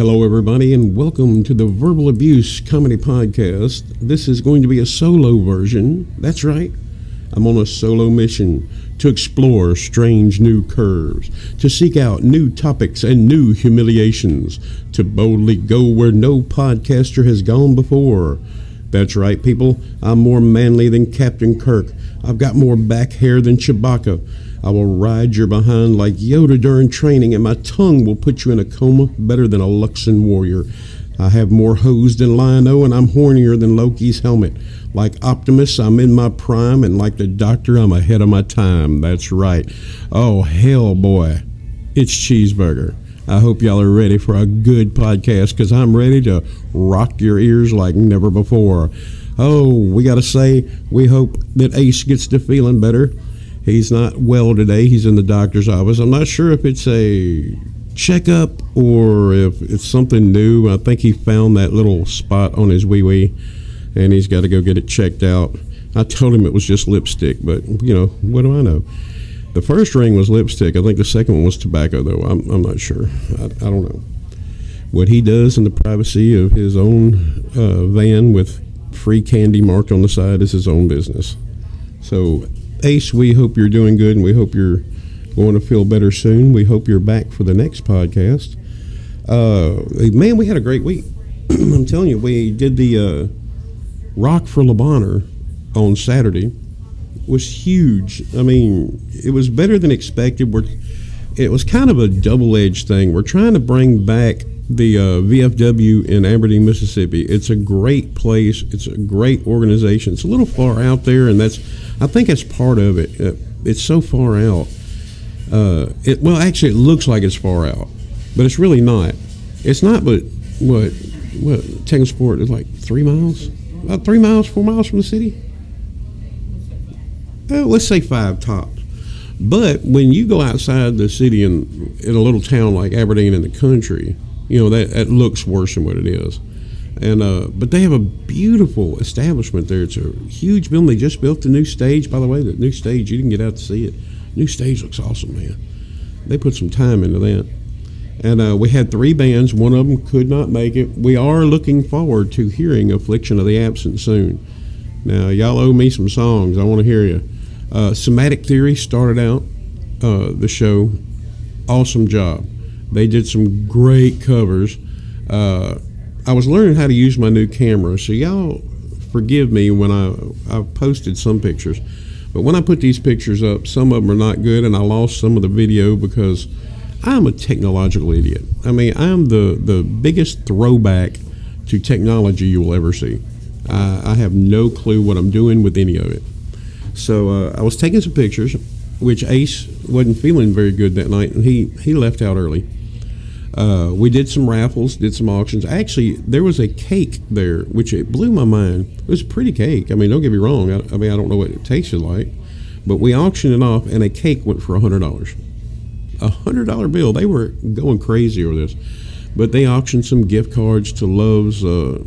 Hello, everybody, and welcome to the Verbal Abuse Comedy Podcast. This is going to be a solo version. That's right. I'm on a solo mission to explore strange new curves, to seek out new topics and new humiliations, to boldly go where no podcaster has gone before. That's right, people. I'm more manly than Captain Kirk. I've got more back hair than Chewbacca. I will ride your behind like Yoda during training, and my tongue will put you in a coma better than a Luxon warrior. I have more hose than Lion-O, and I'm hornier than Loki's helmet. Like Optimus, I'm in my prime, and like the Doctor, I'm ahead of my time. That's right. Oh, hell, boy. It's Cheeseburger. I hope y'all are ready for a good podcast because I'm ready to rock your ears like never before. Oh, we got to say, we hope that Ace gets to feeling better. He's not well today. He's in the doctor's office. I'm not sure if it's a checkup or if it's something new. I think he found that little spot on his wee wee and he's got to go get it checked out. I told him it was just lipstick, but you know, what do I know? The first ring was lipstick. I think the second one was tobacco, though. I'm, I'm not sure. I, I don't know. What he does in the privacy of his own uh, van with free candy marked on the side is his own business. So, Ace, we hope you're doing good and we hope you're going to feel better soon. We hope you're back for the next podcast. Uh, man, we had a great week. I'm telling you, we did the uh, Rock for Le Bonheur on Saturday was huge. I mean, it was better than expected. We're, it was kind of a double edged thing. We're trying to bring back the uh, VFW in Aberdeen, Mississippi. It's a great place. It's a great organization. It's a little far out there, and that's I think that's part of it. Uh, it's so far out. Uh, it, well, actually, it looks like it's far out, but it's really not. It's not, but what what Sport is like three miles, about three miles, four miles from the city eh, let's say five tops. But when you go outside the city in, in a little town like Aberdeen in the country, you know, that, that looks worse than what it is. And uh, but they have a beautiful establishment there. It's a huge building. They just built the new stage. By the way, the new stage you didn't get out to see it. New stage looks awesome, man. They put some time into that. And uh, we had three bands. One of them could not make it. We are looking forward to hearing "Affliction of the Absent" soon. Now, y'all owe me some songs. I want to hear you. Uh, Somatic Theory started out uh, the show. Awesome job. They did some great covers. Uh, I was learning how to use my new camera, so y'all forgive me when I I posted some pictures, but when I put these pictures up, some of them are not good, and I lost some of the video because I'm a technological idiot. I mean, I'm the the biggest throwback to technology you will ever see. I, I have no clue what I'm doing with any of it. So uh, I was taking some pictures, which Ace wasn't feeling very good that night, and he he left out early. Uh, we did some raffles, did some auctions. Actually, there was a cake there, which it blew my mind. It was a pretty cake. I mean, don't get me wrong. I, I mean, I don't know what it tasted like, but we auctioned it off, and a cake went for hundred dollars. A hundred dollar bill. They were going crazy over this, but they auctioned some gift cards to Love's uh,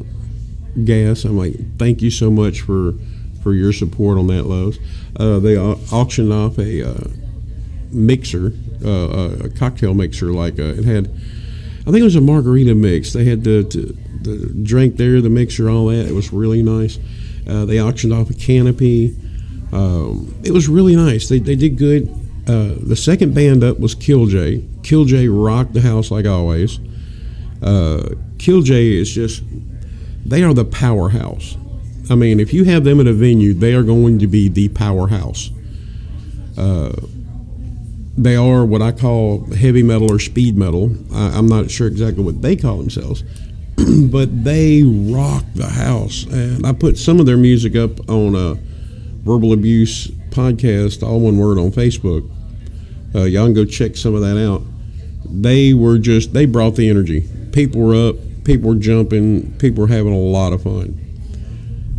Gas. I'm like, thank you so much for for your support on that, Lowe's. Uh, they auctioned off a uh, mixer, uh, a cocktail mixer, like uh, it had. I think it was a margarita mix. They had the, the drink there, the mixer, all that. It was really nice. Uh, they auctioned off a canopy. Um, it was really nice. They, they did good. Uh, the second band up was Killjoy. Killjoy rocked the house like always. Killjoy is just, they are the powerhouse. I mean, if you have them at a venue, they are going to be the powerhouse. Uh, they are what I call heavy metal or speed metal. I, am not sure exactly what they call themselves, but they rock the house. And I put some of their music up on a verbal abuse podcast, all one word on Facebook. Uh, y'all can go check some of that out. They were just they brought the energy. People were up, people were jumping, people were having a lot of fun.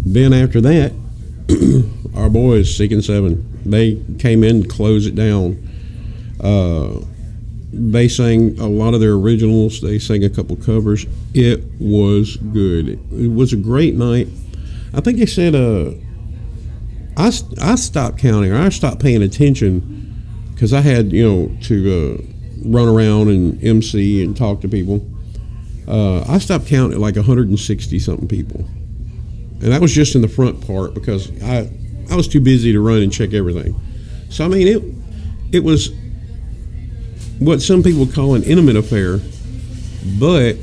Then after that, our boys, Seek and Seven, they came in to close it down. Uh, they sang a lot of their originals. They sang a couple covers. It was good. It was a great night. I think they said, uh, I, I stopped counting or I stopped paying attention because I had, you know, to uh, run around and MC and talk to people. Uh, I stopped counting at like 160 something people, and that was just in the front part because I I was too busy to run and check everything. So I mean it it was what some people call an intimate affair, but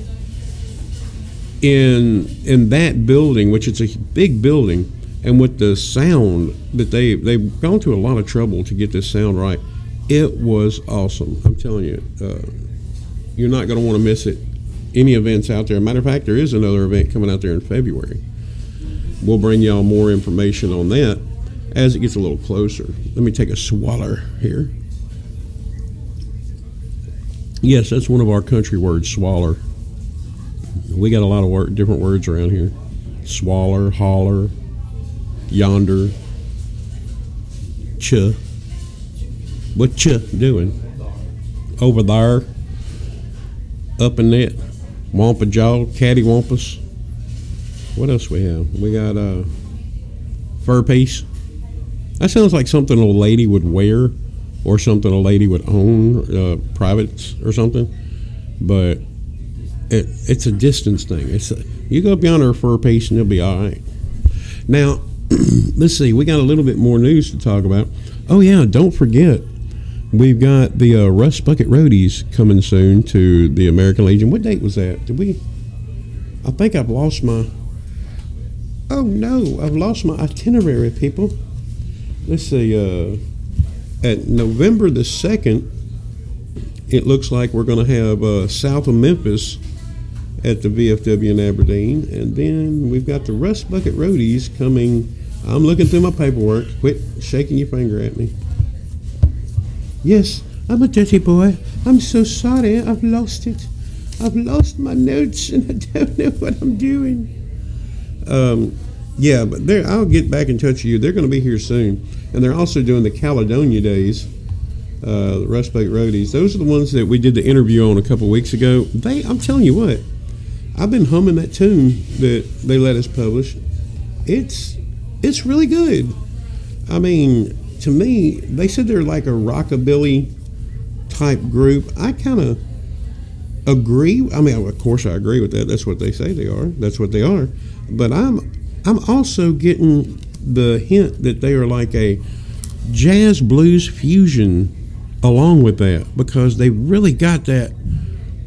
in in that building, which it's a big building, and with the sound that they they've gone through a lot of trouble to get this sound right, it was awesome. I'm telling you, uh, you're not going to want to miss it. Any events out there? Matter of fact, there is another event coming out there in February. We'll bring y'all more information on that as it gets a little closer. Let me take a swaller here. Yes, that's one of our country words, swaller. We got a lot of different words around here. Swaller, holler, yonder, ch. What ch doing? Over there, up in that, wampa jaw, cattywampus. What else we have? We got a uh, fur piece. That sounds like something a lady would wear or something a lady would own, uh, privates or something. But it, it's a distance thing. It's a, you go up yonder for a piece and you'll be all right. Now, let's see. We got a little bit more news to talk about. Oh yeah, don't forget. We've got the uh, Rust Bucket Roadies coming soon to the American Legion. What date was that? Did we? I think I've lost my. Oh no, I've lost my itinerary, people. Let's see. Uh, at November the second, it looks like we're going to have uh, south of Memphis at the VFW in Aberdeen. And then we've got the Rust Bucket Roadies coming. I'm looking through my paperwork. Quit shaking your finger at me. Yes, I'm a dirty boy. I'm so sorry. I've lost it. I've lost my notes and I don't know what I'm doing. Um, yeah, but I'll get back in touch with you. They're going to be here soon. And they're also doing the Caledonia Days uh, the Rust Bucket Roadies. Those are the ones that we did the interview on a couple weeks ago. They, I'm telling you what, I've been humming that tune that they let us publish. It's it's really good. I mean, to me, they said they're like a rockabilly type group. I kind of agree. I mean, of course, I agree with that. That's what they say they are. That's what they are. But I'm I'm also getting the hint that they are like a jazz blues fusion along with that because they really got that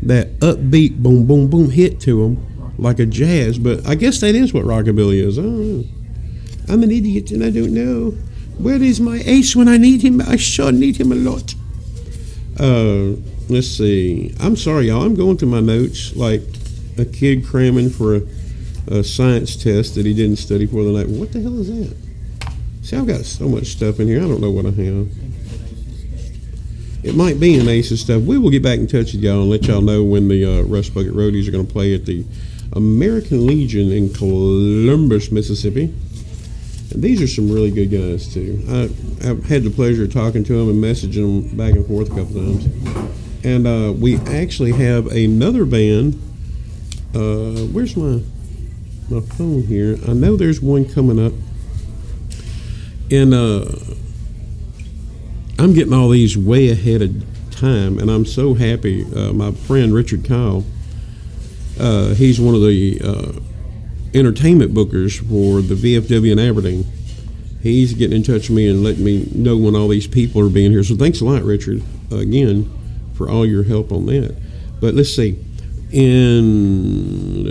that upbeat boom boom boom hit to them like a jazz. But I guess that is what rockabilly is. I am an idiot and I don't know. Where is my ace when I need him? I sure need him a lot. Uh, let's see. I'm sorry, y'all. I'm going through my notes like a kid cramming for a, a science test that he didn't study for the night. What the hell is that? See, I've got so much stuff in here. I don't know what I have. It might be an ace of stuff. We will get back in touch with y'all and let y'all know when the uh, Rust Bucket Roadies are going to play at the American Legion in Columbus, Mississippi. And these are some really good guys too. I, have had the pleasure of talking to them and messaging them back and forth a couple times. And uh, we actually have another band. Uh, where's my my phone here? I know there's one coming up and uh, I'm getting all these way ahead of time, and I'm so happy. Uh, my friend Richard Kyle, uh, he's one of the uh, entertainment bookers for the VFW in Aberdeen. He's getting in touch with me and letting me know when all these people are being here. So thanks a lot, Richard, again, for all your help on that. But let's see. In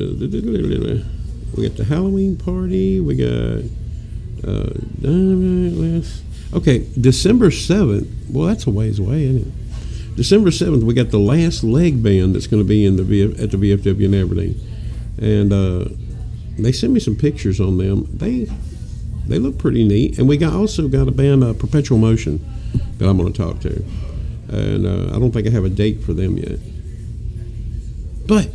we got the Halloween party. We got uh, Okay, December 7th. Well, that's a ways away, isn't it? December 7th, we got the last leg band that's going to be in the at the VFW in Aberdeen. And uh, they sent me some pictures on them. They they look pretty neat. And we got also got a band, uh, Perpetual Motion, that I'm going to talk to. And uh, I don't think I have a date for them yet. But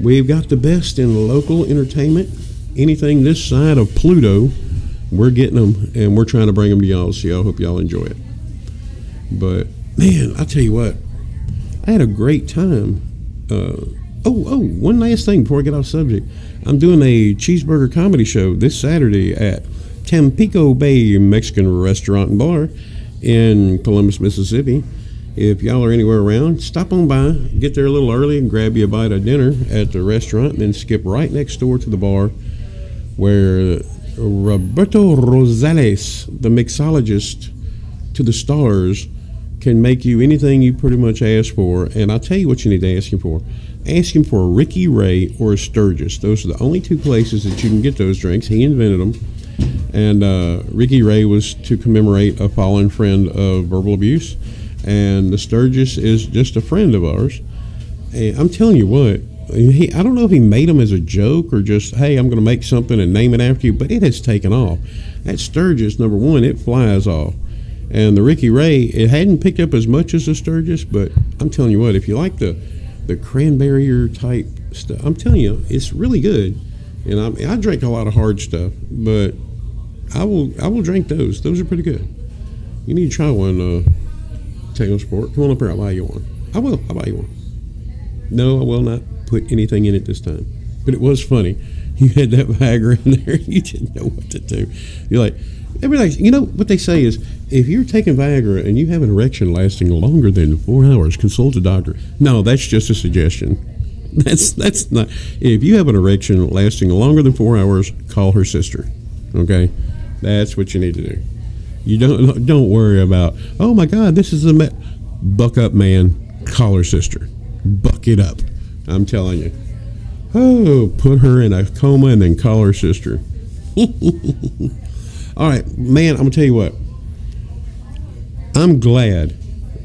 we've got the best in local entertainment. Anything this side of Pluto we're getting them and we're trying to bring them to y'all. So y'all hope y'all enjoy it. But man, I tell you what, I had a great time. Uh, oh, oh, one last thing before I get off subject. I'm doing a cheeseburger comedy show this Saturday at Tampico Bay Mexican Restaurant and Bar in Columbus, Mississippi. If y'all are anywhere around, stop on by, get there a little early, and grab you a bite of dinner at the restaurant, and then skip right next door to the bar where Roberto Rosales, the mixologist to the stars, can make you anything you pretty much ask for. And I'll tell you what you need to ask him for. Ask him for a Ricky Ray or a Sturgis. Those are the only two places that you can get those drinks. He invented them. And uh, Ricky Ray was to commemorate a fallen friend of verbal abuse. And the Sturgis is just a friend of ours. And I'm telling you what, he, I don't know if he made them as a joke or just, hey, I'm going to make something and name it after you, but it has taken off. That Sturgis, number one, it flies off. And the Ricky Ray, it hadn't picked up as much as the Sturgis, but I'm telling you what, if you like the the cranberry type stuff, I'm telling you, it's really good. And I, I drink a lot of hard stuff, but I will I will drink those. Those are pretty good. You need to try one, uh, Taylor Sport. Come on up here, I'll buy you one. I will. I'll buy you one. No, I will not put anything in it this time. But it was funny. You had that Viagra in there. You didn't know what to do. You're like, everybody's, you know, what they say is if you're taking Viagra and you have an erection lasting longer than four hours, consult a doctor. No, that's just a suggestion. That's that's not. If you have an erection lasting longer than four hours, call her sister. Okay, that's what you need to do. You don't don't worry about. Oh my God, this is a buck up, man. Call her sister. Buck it up. I'm telling you. Oh, put her in a coma and then call her sister. All right, man, I'm going to tell you what. I'm glad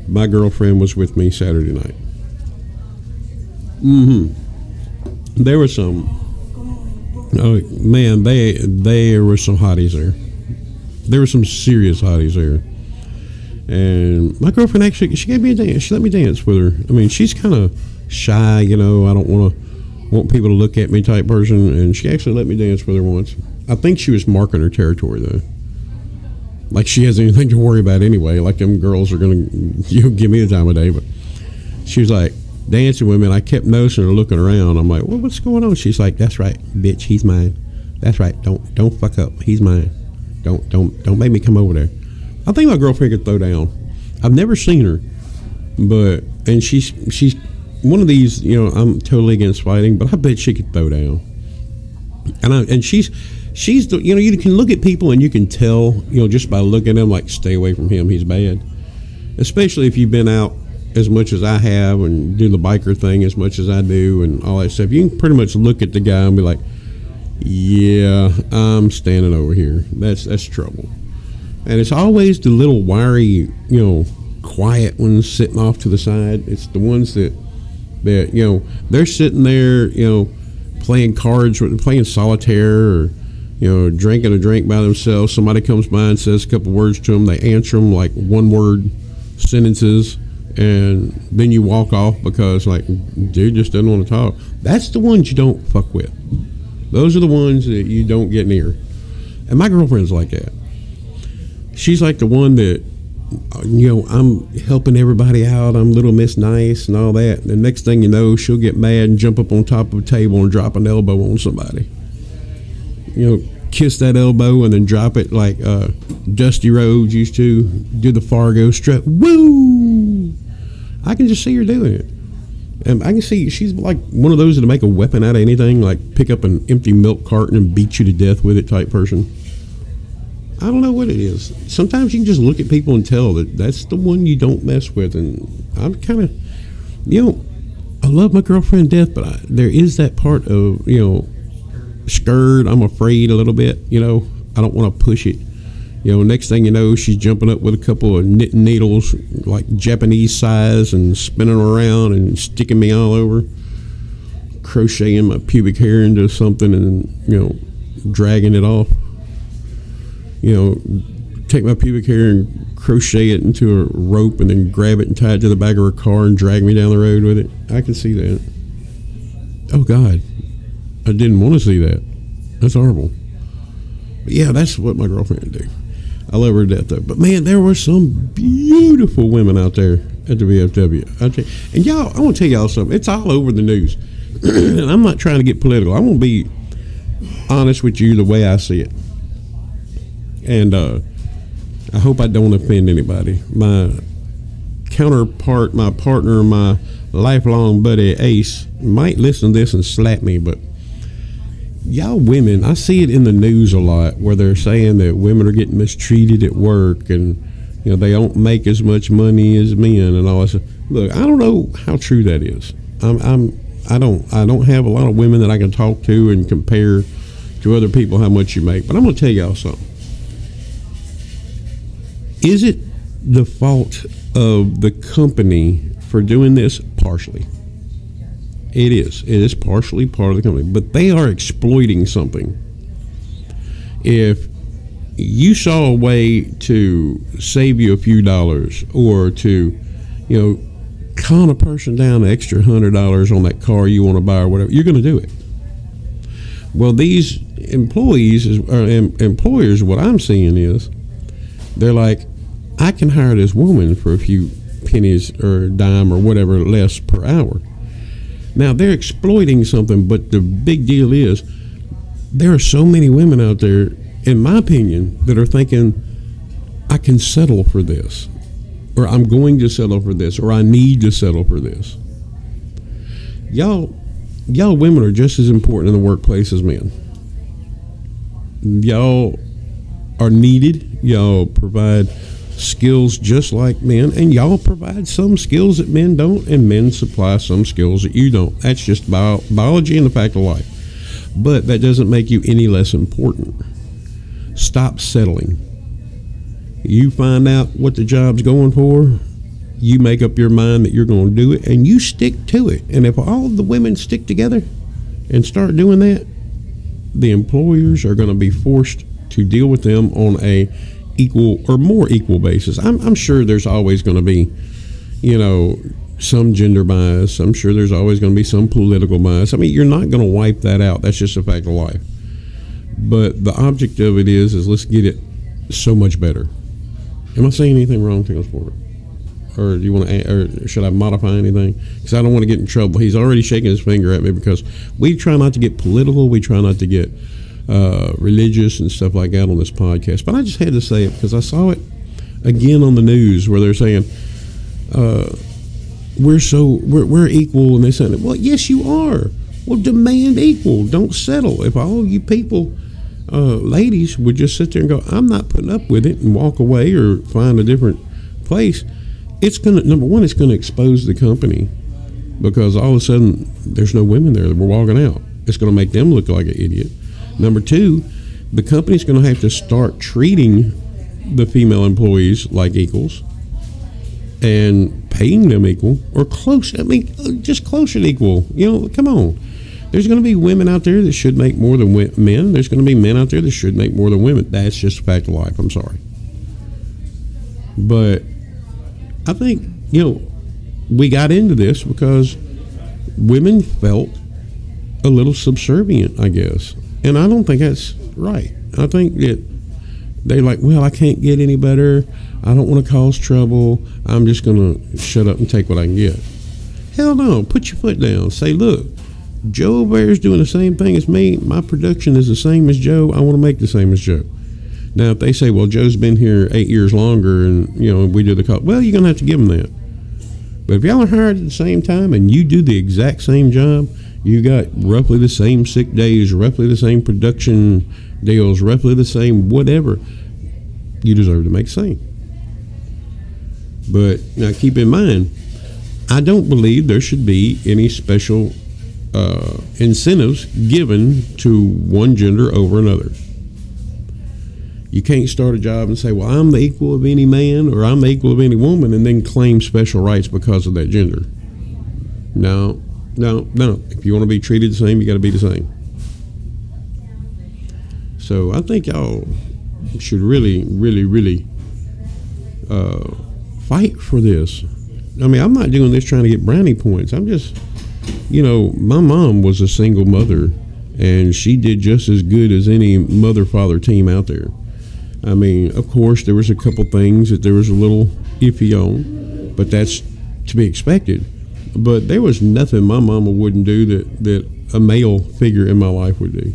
my girlfriend was with me Saturday night. Mm-hmm. There were some. Oh man, they there were some hotties there. There were some serious hotties there. And my girlfriend actually she gave me a dance. She let me dance with her. I mean, she's kind of shy, you know. I don't want to want people to look at me type person, and she actually let me dance with her once. I think she was marking her territory though. Like she has anything to worry about anyway. Like them girls are gonna you know, give me the time of day, but she was like dancing with me, and I kept noticing her looking around. I'm like, well, what's going on? She's like, that's right, bitch, he's mine. That's right. Don't don't fuck up. He's mine. Don't don't don't make me come over there. I think my girlfriend could throw down. I've never seen her, but and she's she's one of these, you know, I'm totally against fighting, but I bet she could throw down. And I, and she's she's the, you know you can look at people and you can tell you know just by looking at them like stay away from him he's bad especially if you've been out as much as I have and do the biker thing as much as I do and all that stuff you can pretty much look at the guy and be like yeah I'm standing over here that's that's trouble and it's always the little wiry you know quiet ones sitting off to the side it's the ones that that you know they're sitting there, you know, playing cards, playing solitaire, or you know, drinking a drink by themselves. Somebody comes by and says a couple words to them. They answer them like one word sentences, and then you walk off because like dude just doesn't want to talk. That's the ones you don't fuck with. Those are the ones that you don't get near. And my girlfriend's like that. She's like the one that you know, I'm helping everybody out. I'm little Miss Nice and all that. The next thing you know, she'll get mad and jump up on top of a table and drop an elbow on somebody. You know, kiss that elbow and then drop it like uh, Dusty Rhodes used to do the Fargo strut. Woo! I can just see her doing it. And I can see she's like one of those that make a weapon out of anything, like pick up an empty milk carton and beat you to death with it type person. I don't know what it is. Sometimes you can just look at people and tell that that's the one you don't mess with. And I'm kind of, you know, I love my girlfriend death, but I, there is that part of, you know, scared. I'm afraid a little bit. You know, I don't want to push it. You know, next thing you know, she's jumping up with a couple of knitting needles, like Japanese size, and spinning around and sticking me all over, crocheting my pubic hair into something, and you know, dragging it off you know, take my pubic hair and crochet it into a rope and then grab it and tie it to the back of her car and drag me down the road with it. I can see that. Oh God, I didn't want to see that. That's horrible. But yeah, that's what my girlfriend do. I love her to death though. But man, there were some beautiful women out there at the VFW. And y'all, I want to tell y'all something. It's all over the news. and I'm not trying to get political. I'm to be honest with you the way I see it and uh, I hope I don't offend anybody. My counterpart, my partner, my lifelong buddy Ace, might listen to this and slap me, but y'all women, I see it in the news a lot where they're saying that women are getting mistreated at work and you know they don't make as much money as men and all that. Look, I don't know how true that is. I'm, I'm I don't I don't have a lot of women that I can talk to and compare to other people how much you make. But I'm going to tell y'all something. Is it the fault of the company for doing this? Partially. It is. It is partially part of the company, but they are exploiting something. If you saw a way to save you a few dollars or to, you know, con a person down an extra hundred dollars on that car you want to buy or whatever, you're going to do it. Well, these employees or employers, what I'm seeing is they're like, I can hire this woman for a few pennies or dime or whatever less per hour. Now they're exploiting something, but the big deal is there are so many women out there, in my opinion, that are thinking, I can settle for this, or I'm going to settle for this, or I need to settle for this. Y'all, y'all women are just as important in the workplace as men. Y'all are needed. Y'all provide skills just like men, and y'all provide some skills that men don't, and men supply some skills that you don't. That's just bio- biology and the fact of life. But that doesn't make you any less important. Stop settling. You find out what the job's going for, you make up your mind that you're going to do it, and you stick to it. And if all the women stick together and start doing that, the employers are going to be forced to deal with them on a equal or more equal basis. I'm, I'm sure there's always going to be, you know, some gender bias. I'm sure there's always going to be some political bias. I mean, you're not going to wipe that out. That's just a fact of life. But the object of it is, is let's get it so much better. Am I saying anything wrong, Forward? Or do you want to, or should I modify anything? Because I don't want to get in trouble. He's already shaking his finger at me because we try not to get political. We try not to get uh, religious and stuff like that on this podcast. But I just had to say it because I saw it again on the news where they're saying uh, we're so we're, we're equal, and they said, "Well, yes, you are. Well, demand equal. Don't settle. If all you people." Uh, ladies would just sit there and go, I'm not putting up with it and walk away or find a different place. It's going to, number one, it's going to expose the company because all of a sudden there's no women there that we're walking out. It's going to make them look like an idiot. Number two, the company's going to have to start treating the female employees like equals and paying them equal or close. I mean, uh, just closer to equal. You know, come on. There's going to be women out there that should make more than men. There's going to be men out there that should make more than women. That's just a fact of life. I'm sorry. But I think, you know, we got into this because women felt a little subservient, I guess. And I don't think that's right. I think that they're like, well, I can't get any better. I don't want to cause trouble. I'm just going to shut up and take what I can get. Hell no. Put your foot down. Say, look, Joe Bear's doing the same thing as me. My production is the same as Joe. I want to make the same as Joe. Now, if they say, well, Joe's been here eight years longer and, you know, we do the call, well, you're going to have to give them that. But if y'all are hired at the same time and you do the exact same job, you got roughly the same sick days, roughly the same production deals, roughly the same whatever, you deserve to make the same. But now keep in mind, I don't believe there should be any special uh, incentives given to one gender over another. You can't start a job and say, well, I'm the equal of any man or I'm the equal of any woman and then claim special rights because of that gender. No, no, no. If you want to be treated the same, you got to be the same. So I think y'all should really, really, really uh, fight for this. I mean, I'm not doing this trying to get brownie points. I'm just, you know, my mom was a single mother, and she did just as good as any mother father team out there. I mean, of course, there was a couple things that there was a little iffy on, but that's to be expected. But there was nothing my mama wouldn't do that, that a male figure in my life would do.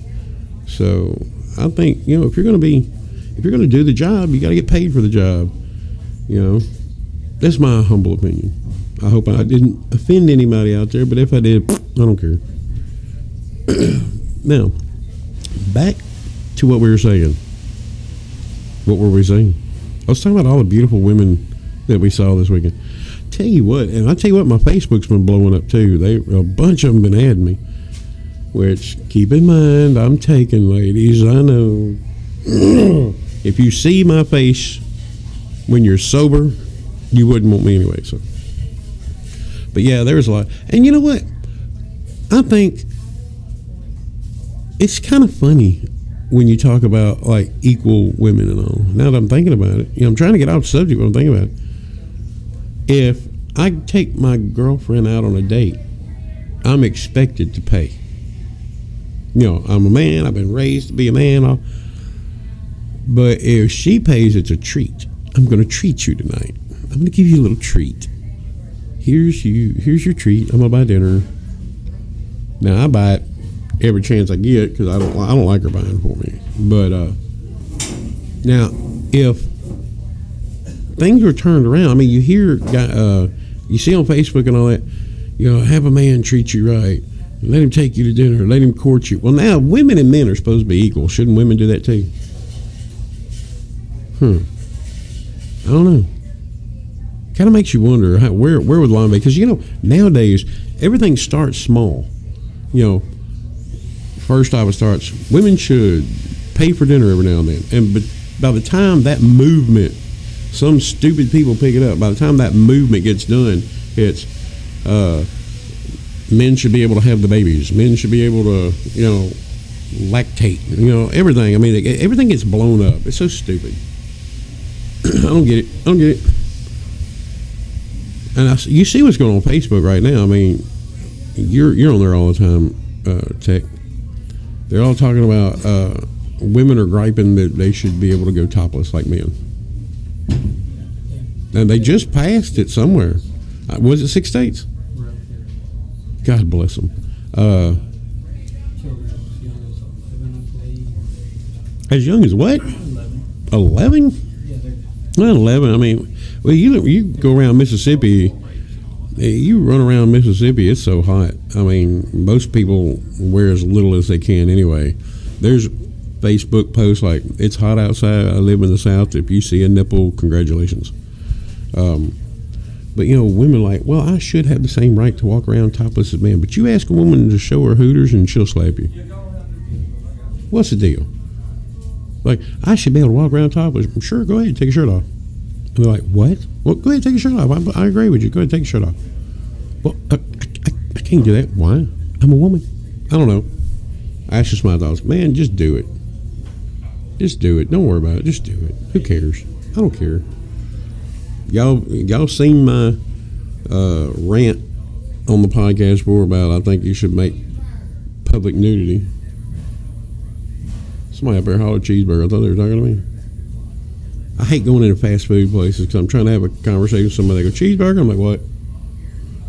So I think, you know, if you're going to be, if you're going to do the job, you got to get paid for the job, you know. that's my humble opinion. I hope I didn't offend anybody out there, but if I did, I don't care. now, back to what we were saying. What were we saying? I was talking about all the beautiful women that we saw this weekend. Tell you what, and I tell you what, my Facebook's been blowing up too. They a bunch of them been adding me. Which keep in mind, I'm taking ladies. I know. if you see my face when you're sober, you wouldn't want me anyway. So, but yeah, there's a lot. And you know what? I think it's kind of funny when you talk about like equal women and all. Now that I'm thinking about it, you know, I'm trying to get off the subject, but I'm thinking about it. If I take my girlfriend out on a date, I'm expected to pay. You know, I'm a man. I've been raised to be a man. I'll, but if she pays, it's a treat. I'm going to treat you tonight. I'm going to give you a little treat. Here's you. Here's your treat. I'm gonna buy dinner. Now I buy it every chance I get because I don't. I don't like her buying for me. But uh, now, if things were turned around, I mean, you hear, uh, you see on Facebook and all that, you know, have a man treat you right. Let him take you to dinner. Let him court you. Well, now women and men are supposed to be equal. Shouldn't women do that too? Hmm. I don't know. Kind of makes you wonder how, where where would line be? Because you know nowadays everything starts small. You know, first off it starts women should pay for dinner every now and then, and but by the time that movement, some stupid people pick it up. By the time that movement gets done, it's uh, men should be able to have the babies. Men should be able to, you know, lactate. You know, everything. I mean, everything gets blown up. It's so stupid. I don't get it. I don't get it. And I, you see what's going on, on Facebook right now. I mean, you're you're on there all the time, uh, Tech. They're all talking about uh, women are griping that they should be able to go topless like men. And they just passed it somewhere. Uh, was it six states? God bless them. Uh, as young as what? Eleven. Well, eleven. I mean, well, you you go around Mississippi. You run around Mississippi. It's so hot. I mean, most people wear as little as they can anyway. There's Facebook posts like "It's hot outside. I live in the South. If you see a nipple, congratulations." Um, but you know, women like, well, I should have the same right to walk around topless as men. But you ask a woman to show her hooters and she'll slap you. What's the deal? Like, I should be able to walk around topless. Sure, go ahead, and take your shirt off. And they're like, what? Well, go ahead, and take your shirt off. I, I agree with you. Go ahead, and take your shirt off. Well, I, I, I can't do that. Why? I'm a woman. I don't know. I asked my thoughts. Man, just do it. Just do it. Don't worry about it. Just do it. Who cares? I don't care y'all y'all seen my uh, rant on the podcast before about I think you should make public nudity. Somebody up there hollered cheeseburger. I thought they were talking to me. I hate going into fast food places because I'm trying to have a conversation with somebody. They go cheeseburger. I'm like, what?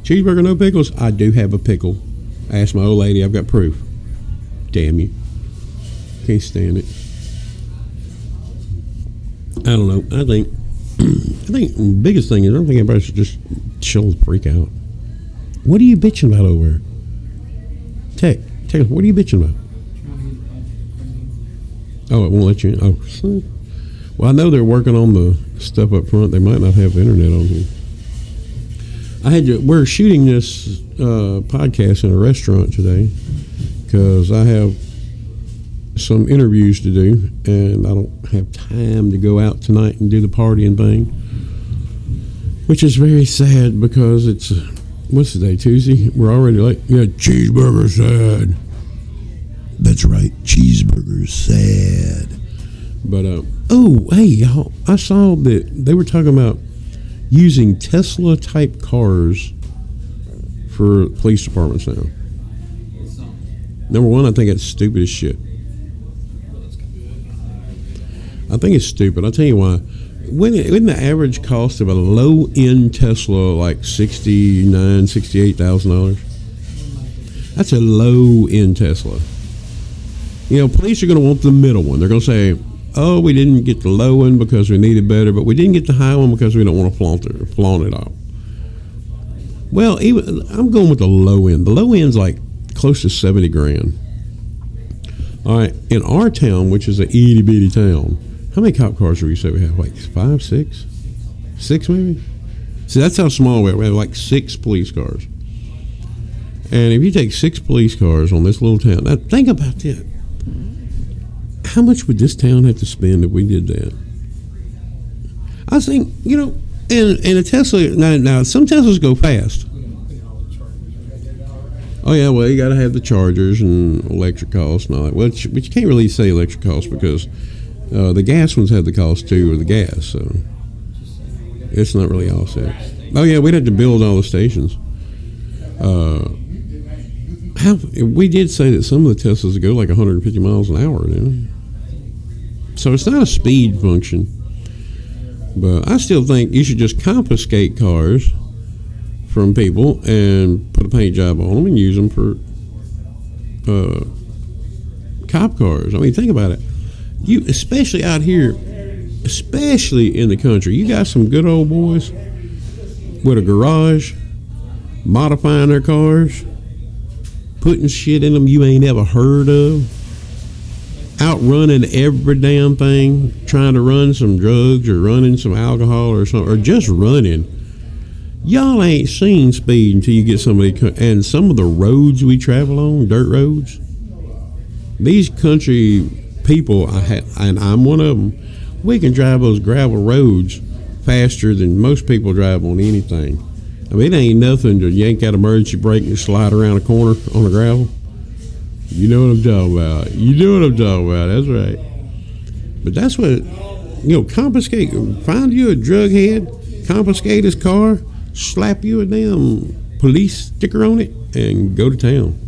Cheeseburger, no pickles. I do have a pickle. I asked my old lady. I've got proof. Damn you! Can't stand it. I don't know. I think I think the biggest thing is I don't think everybody should just chill the freak out. What are you bitching about over there? Tech, Tech, what are you bitching about? Oh, it won't let you. In. Oh, well, I know they're working on the stuff up front. They might not have internet on here. I had to, we're shooting this uh, podcast in a restaurant today because I have some interviews to do, and I don't have time to go out tonight and do the partying thing, which is very sad because it's what's the day Tuesday? We're already late. Yeah, cheeseburger sad. That's right, cheeseburger sad. But uh, oh, hey y'all, I saw that they were talking about using Tesla type cars for police departments now. Number one, I think it's stupid as shit. I think it's stupid. I'll tell you why. When when the average cost of a low end Tesla like sixty nine, sixty eight thousand dollars? That's a low end Tesla. You know, police are going to want the middle one. They're going to say, oh, we didn't get the low one because we needed better, but we didn't get the high one because we don't want to flaunt it, flaunt it off. Well, even I'm going with the low end. The low end's like close to seventy grand. All right, in our town, which is a itty bitty town, how many cop cars do we say we have? Like five, six, six maybe. See, that's how small we are. We have like six police cars. And if you take six police cars on this little town, now think about that. How much would this town have to spend if we did that? I think, you know, and, and a Tesla, now, now some Teslas go fast. Oh, yeah, well, you got to have the chargers and electric costs and all that. Well, but you can't really say electric costs because uh, the gas ones have the cost too, or the gas. So it's not really all set. Oh, yeah, we'd have to build all the stations. Uh, how, we did say that some of the Teslas go like 150 miles an hour, we? So it's not a speed function. But I still think you should just confiscate cars from people and put a paint job on them and use them for uh, cop cars. I mean, think about it. You, especially out here, especially in the country, you got some good old boys with a garage modifying their cars, putting shit in them you ain't ever heard of outrunning every damn thing, trying to run some drugs or running some alcohol or something, or just running. Y'all ain't seen speed until you get somebody. And some of the roads we travel on, dirt roads, these country people, I had, and I'm one of them. We can drive those gravel roads faster than most people drive on anything. I mean, it ain't nothing to yank out emergency brake and slide around a corner on the gravel. You know what I'm talking about. You know what I'm talking about. That's right. But that's what, you know, confiscate, find you a drug head, confiscate his car, slap you a damn police sticker on it, and go to town.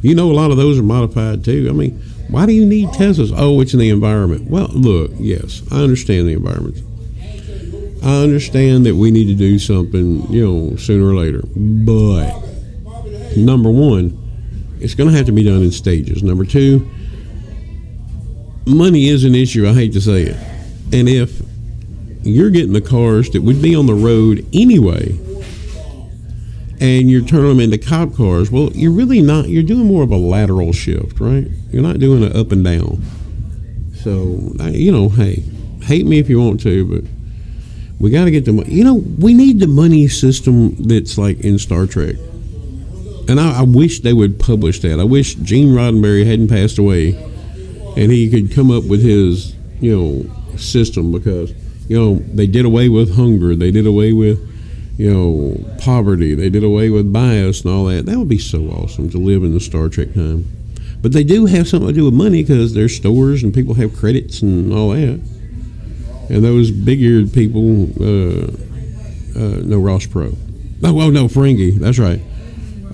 You know, a lot of those are modified too. I mean, why do you need Teslas? Oh, it's in the environment. Well, look, yes, I understand the environment. I understand that we need to do something, you know, sooner or later. But number one, it's going to have to be done in stages. Number two, money is an issue. I hate to say it. And if you're getting the cars that would be on the road anyway, and you're turning them into cop cars, well, you're really not. You're doing more of a lateral shift, right? You're not doing it up and down. So, you know, hey, hate me if you want to, but we got to get the money. You know, we need the money system that's like in Star Trek and I, I, wish they would publish that. I wish Gene Roddenberry hadn't passed away, and he could come up with his you know system because you know they did away with hunger, they did away with you know poverty, they did away with bias and all that. That would be so awesome to live in the Star Trek time. But they do have something to do with money because there's stores and people have credits and all that. And those big-eared people, uh, uh, no Ross Pro. Oh, oh no, Ferengi. That's right.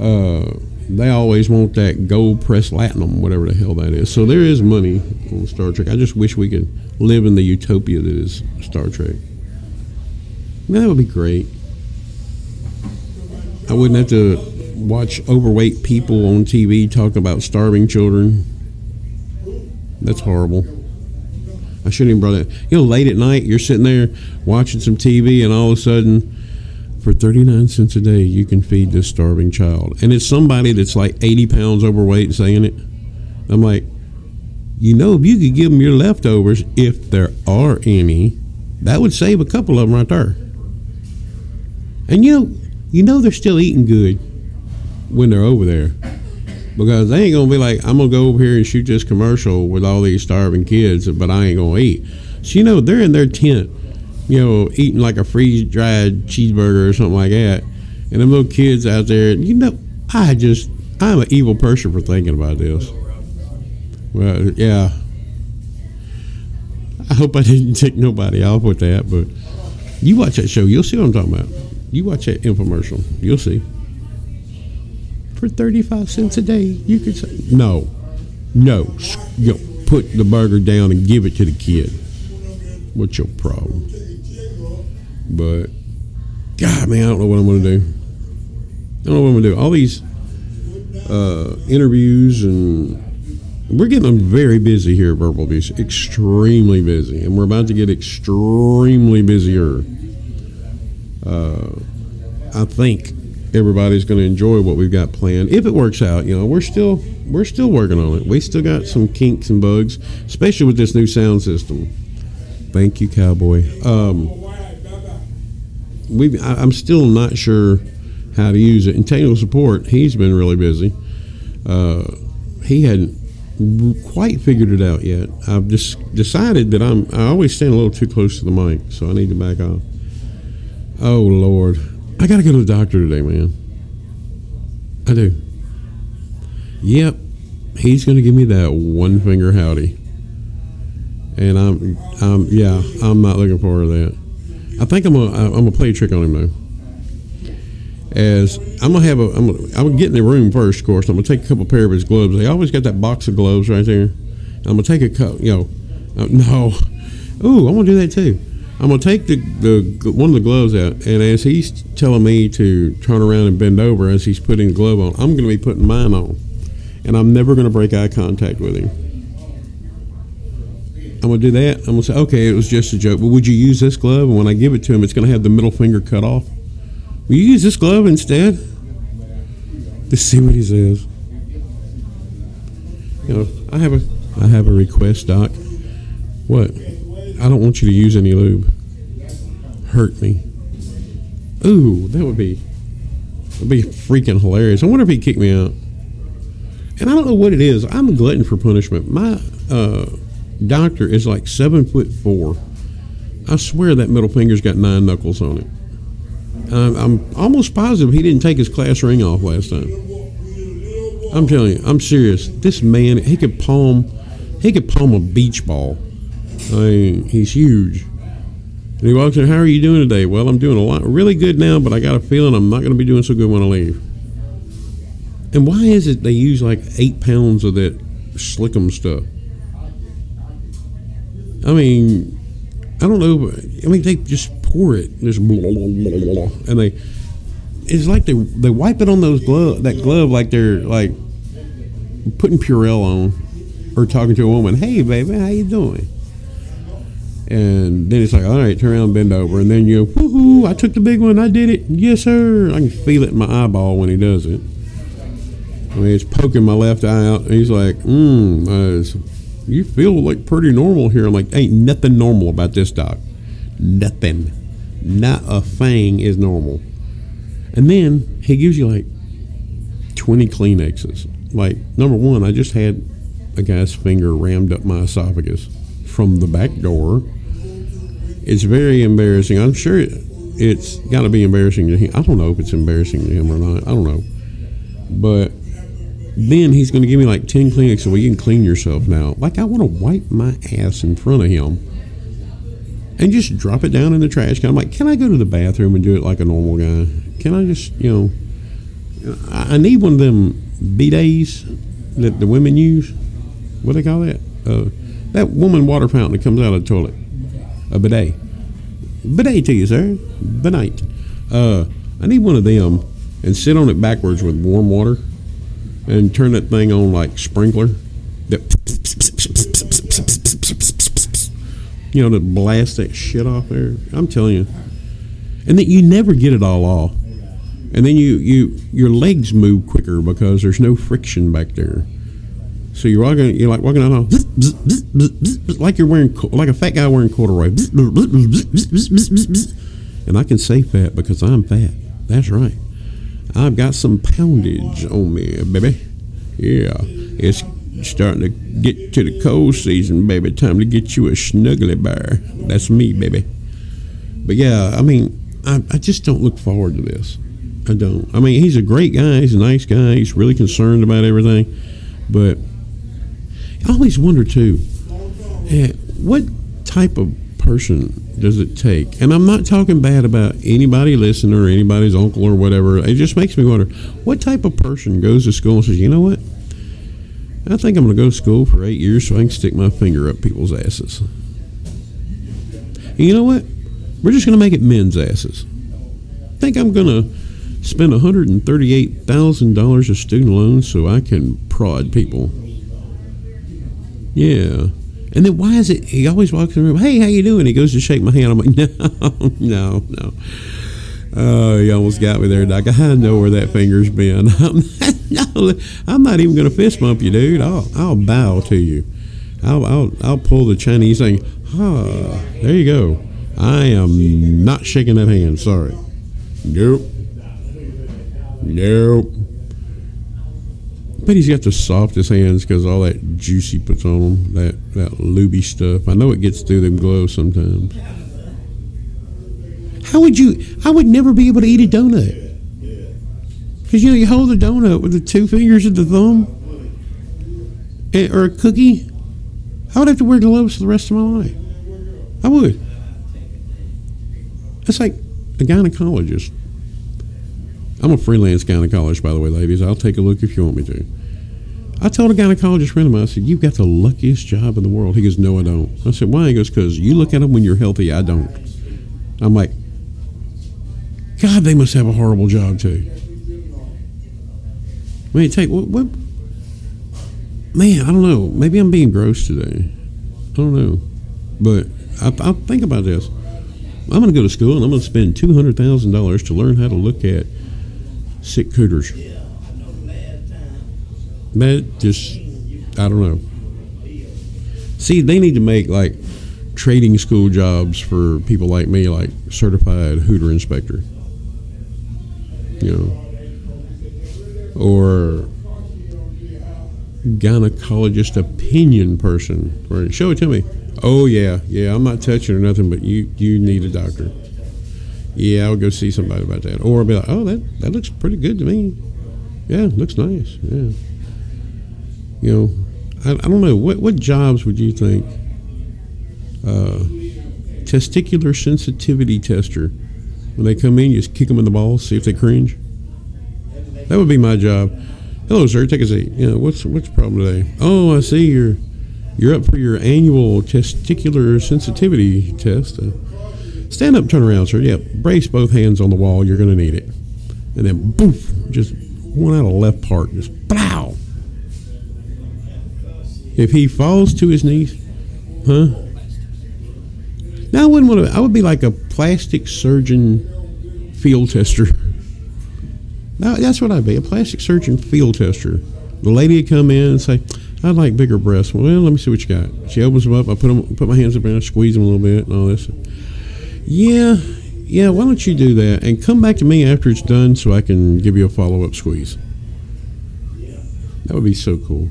Uh, they always want that gold press latinum, whatever the hell that is. So there is money on Star Trek. I just wish we could live in the utopia that is Star Trek. that would be great. I wouldn't have to watch overweight people on TV talk about starving children. That's horrible. I shouldn't even brought that. You know, late at night, you're sitting there watching some TV, and all of a sudden, for 39 cents a day, you can feed this starving child. And it's somebody that's like 80 pounds overweight saying it. I'm like, you know, if you could give them your leftovers, if there are any, that would save a couple of them right there. And you know, you know they're still eating good when they're over there. Because they ain't gonna be like, I'm gonna go over here and shoot this commercial with all these starving kids, but I ain't gonna eat. So you know, they're in their tent you know, eating like a freeze dried cheeseburger or something like that. And them little kids out there, you know, I just, I'm an evil person for thinking about this. Well, yeah. I hope I didn't tick nobody off with that, but you watch that show, you'll see what I'm talking about. You watch that infomercial, you'll see. For 35 cents a day, you could say, no, no, you know, put the burger down and give it to the kid. What's your problem? But God, man, I don't know what I'm going to do. I don't know what I'm going to do. All these uh, interviews and we're getting very busy here at Verbal Abuse, extremely busy, and we're about to get extremely busier. Uh, I think everybody's going to enjoy what we've got planned if it works out. You know, we're still we're still working on it. We still got some kinks and bugs, especially with this new sound system. Thank you, Cowboy. Um, we I'm still not sure how to use it. And technical support, he's been really busy. Uh, he hadn't quite figured it out yet. I've just decided that I'm. I always stand a little too close to the mic, so I need to back off. Oh Lord, I got to go to the doctor today, man. I do. Yep, he's to give me that one finger howdy, and I'm, I'm, yeah, I'm not looking forward to that. I think I'm gonna, I'm gonna play a trick on him though as I'm gonna have a I'm gonna, I'm gonna get in the room first. Of course, I'm gonna take a couple pair of his gloves. They always got that box of gloves right there. I'm gonna take a cup. You know, uh, no. Ooh, I'm gonna do that too. I'm gonna take the, the one of the gloves out, and as he's telling me to turn around and bend over as he's putting the glove on, I'm gonna be putting mine on, and I'm never gonna break eye contact with him. I'm gonna do that. I'm gonna say, okay, it was just a joke, but would you use this glove? And when I give it to him, it's gonna have the middle finger cut off. Will you use this glove instead? Let's see what he says. You know, I have a I have a request, Doc. What? I don't want you to use any lube. Hurt me. Ooh, that would be that'd be freaking hilarious. I wonder if he kicked me out. And I don't know what it is. I'm a glutton for punishment. My uh, doctor is like seven foot four. I swear that middle finger's got nine knuckles on it. I'm, I'm almost positive he didn't take his class ring off last time. I'm telling you, I'm serious. This man, he could palm, he could palm a beach ball. I mean, he's huge. And he walks in, how are you doing today? Well, I'm doing a lot, really good now, but I got a feeling I'm not going to be doing so good when I leave. And why is it they use like eight pounds of that slickum stuff? I mean, I don't know. But I mean, they just pour it, just blah, blah, blah, and they. It's like they they wipe it on those glove that glove like they're like putting Purell on or talking to a woman. Hey, baby, how you doing? And then it's like, all right, turn around, bend over, and then you, woohoo! I took the big one. I did it. Yes, sir. I can feel it in my eyeball when he does it. I mean, it's poking my left eye out. And he's like, uh, you feel like pretty normal here. I'm like, ain't nothing normal about this doc. Nothing. Not a thing is normal. And then he gives you like 20 Kleenexes. Like, number one, I just had a guy's finger rammed up my esophagus from the back door. It's very embarrassing. I'm sure it, it's got to be embarrassing to him. I don't know if it's embarrassing to him or not. I don't know. But then he's going to give me like 10 Kleenexes. Well, you can clean yourself now. Like, I want to wipe my ass in front of him and just drop it down in the trash can. I'm like, can I go to the bathroom and do it like a normal guy? Can I just, you know, I need one of them bidets that the women use. What do they call that? Uh, that woman water fountain that comes out of the toilet. A bidet. Bidet to you, sir. Bidet. Uh, I need one of them and sit on it backwards with warm water and turn that thing on like sprinkler. That you know, to blast that shit off there. I'm telling you. And that you never get it all off. And then you, you your legs move quicker because there's no friction back there. So you're you're like walking out, like you're wearing, like a fat guy wearing corduroy. And I can say fat because I'm fat. That's right. I've got some poundage on me, baby. Yeah, it's starting to get to the cold season, baby. Time to get you a snuggly bear. That's me, baby. But yeah, I mean, I, I just don't look forward to this. I don't. I mean, he's a great guy. He's a nice guy. He's really concerned about everything. But I always wonder too, eh, what type of person does it take? And I'm not talking bad about anybody listening or anybody's uncle or whatever. It just makes me wonder, what type of person goes to school and says, you know what? I think I'm going to go to school for eight years so I can stick my finger up people's asses. And you know what? We're just going to make it men's asses. I think I'm going to spend $138,000 of student loans so I can prod people. Yeah. And then why is it he always walks in the room, hey, how you doing? He goes to shake my hand. I'm like, no, no, no. Oh, you almost got me there, Doc. I know where that finger's been. I'm not, even to fist bump you, dude. I'll, I'll bow to you. I'll, I'll, I'll pull the Chinese thing. Ah, there you go. I am not shaking that hand. Sorry. Nope. Nope. But he's got the softest hands because all that juice he puts on them, that that lubey stuff. I know it gets through them gloves sometimes. How would you? I would never be able to eat a donut. Because you know you hold the donut with the two fingers and the thumb, and, or a cookie. I would have to wear gloves for the rest of my life. I would. It's like a gynecologist. I'm a freelance gynecologist, by the way, ladies. I'll take a look if you want me to. I told a gynecologist friend of mine, I said, You've got the luckiest job in the world. He goes, No, I don't. I said, Why? He goes, Because you look at them when you're healthy, I don't. I'm like, God, they must have a horrible job, too. I mean, take what, what? Man, I don't know. Maybe I'm being gross today. I don't know. But I, I think about this. I'm going to go to school and I'm going to spend $200,000 to learn how to look at sick cooters. But just, I don't know. See, they need to make like trading school jobs for people like me, like certified hooter inspector. You know, or gynecologist opinion person. Or show it to me. Oh yeah, yeah. I'm not touching or nothing, but you you need a doctor. Yeah, I'll go see somebody about that. Or I'll be like, oh, that that looks pretty good to me. Yeah, looks nice. Yeah. You know, I, I don't know what what jobs would you think? Uh, testicular sensitivity tester. When they come in, you just kick them in the balls, see if they cringe. That would be my job. Hello, sir. Take a seat. Yeah, what's what's the problem today? Oh, I see you're you're up for your annual testicular sensitivity test. Uh, stand up, turn around, sir. Yeah, brace both hands on the wall. You're going to need it. And then, boof, just one out of left part, just plow. If he falls to his knees, huh? Now I wouldn't want to. I would be like a plastic surgeon field tester. Now that's what I'd be—a plastic surgeon field tester. The lady would come in and say, "I'd like bigger breasts." Well, let me see what you got. She opens them up. I put them, put my hands up and I squeeze them a little bit and all this. Yeah, yeah. Why don't you do that and come back to me after it's done so I can give you a follow-up squeeze? That would be so cool.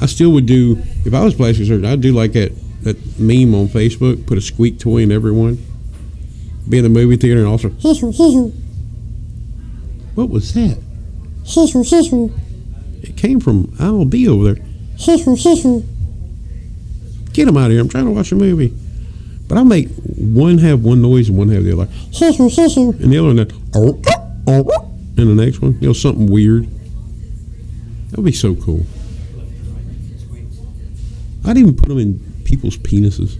I still would do if I was plastic surgeon. I'd do like that that meme on Facebook. Put a squeak toy in everyone. Be in the movie theater and also. What was that? It came from I'll be over there. Get him out of here! I'm trying to watch a movie. But I'll make one have one noise and one have the other. And the other one, that, and the next one, you know, something weird. That would be so cool. I'd even put them in people's penises.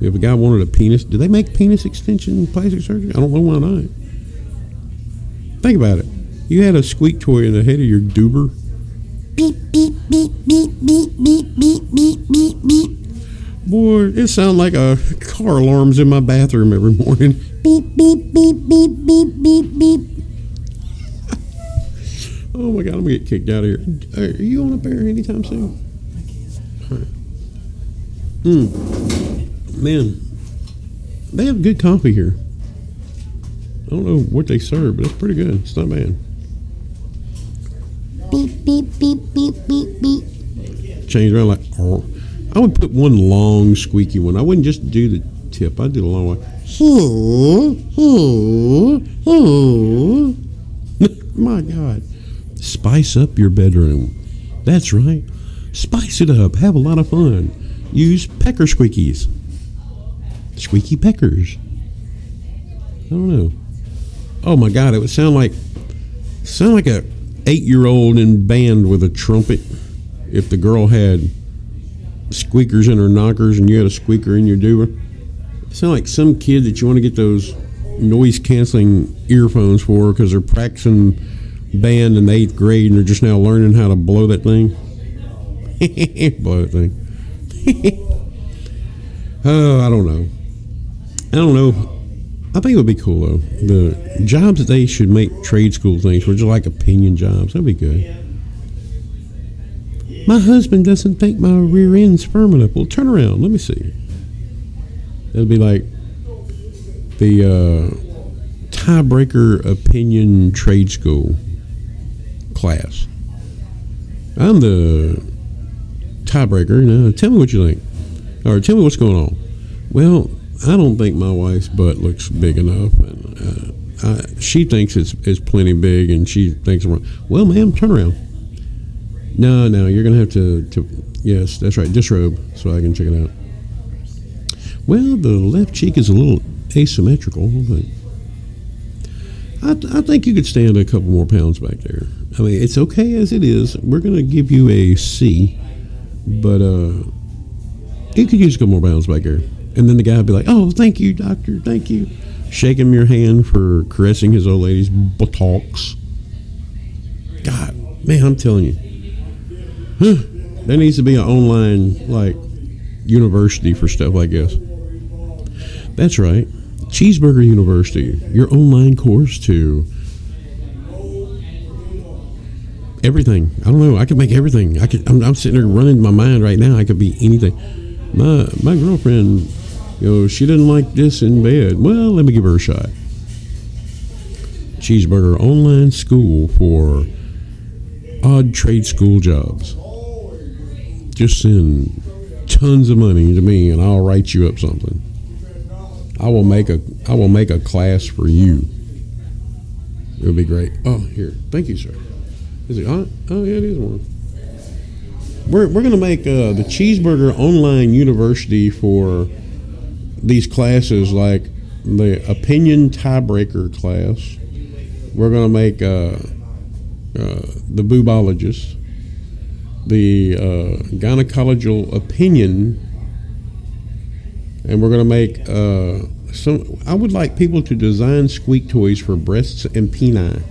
If a guy wanted a penis, do they make penis extension plastic surgery? I don't know why not. Think about it. You had a squeak toy in the head of your doober. Beep, beep, beep, beep, beep, beep, beep, beep, beep. Boy, it sounded like a car alarms in my bathroom every morning. Beep, beep, beep, beep, beep, beep, beep. Oh my God, I'm gonna get kicked out of here. Are you on up there anytime soon? I can't. All right. Mm. Man, they have good coffee here. I don't know what they serve, but it's pretty good. It's not bad. Beep, beep, beep, beep, beep, beep. Change around like. Oh. I would put one long squeaky one. I wouldn't just do the tip. I'd do the long one. My God. Spice up your bedroom. That's right. Spice it up. Have a lot of fun. Use pecker squeakies. Squeaky peckers. I don't know. Oh my God! It would sound like sound like a eight year old in band with a trumpet. If the girl had squeakers in her knockers and you had a squeaker in your doober, sound like some kid that you want to get those noise canceling earphones for because they're practicing band in the eighth grade and they're just now learning how to blow that thing. Blow that thing. oh, I don't know. I don't know. I think it would be cool though. The jobs that they should make trade school things, which are like opinion jobs, that'd be good. My husband doesn't think my rear end's firm enough. Well, turn around. Let me see. It'll be like the uh, tiebreaker opinion trade school class. I'm the tiebreaker. Now, tell me what you think, or tell me what's going on. Well, I don't think my wife's butt looks big enough, and uh, I, she thinks it's it's plenty big, and she thinks. Well, ma'am, turn around. No, no, you're gonna have to. to yes, that's right. Disrobe so I can check it out. Well, the left cheek is a little asymmetrical, but I, I think you could stand a couple more pounds back there. I mean, it's okay as it is. We're gonna give you a C, but uh, you could use a couple more pounds back there. And then the guy would be like, "Oh, thank you, doctor. Thank you." Shake him your hand for caressing his old lady's buttocks. God, man, I'm telling you, huh, there needs to be an online like university for stuff like this. That's right, Cheeseburger University, your online course to everything. I don't know. I could make everything. I could. I'm, I'm sitting there running my mind right now. I could be anything. My my girlfriend, you know, she didn't like this in bed. Well, let me give her a shot. Cheeseburger online school for odd trade school jobs. Just send tons of money to me, and I'll write you up something. I will make a I will make a class for you. It would be great. Oh, here. Thank you, sir. Is it hot? Oh, yeah, it is warm. We're, we're going to make uh, the Cheeseburger Online University for these classes like the Opinion Tiebreaker class. We're going to make uh, uh, the Boobologist, the uh, Gynecological Opinion, and we're going to make uh, some. I would like people to design squeak toys for breasts and peni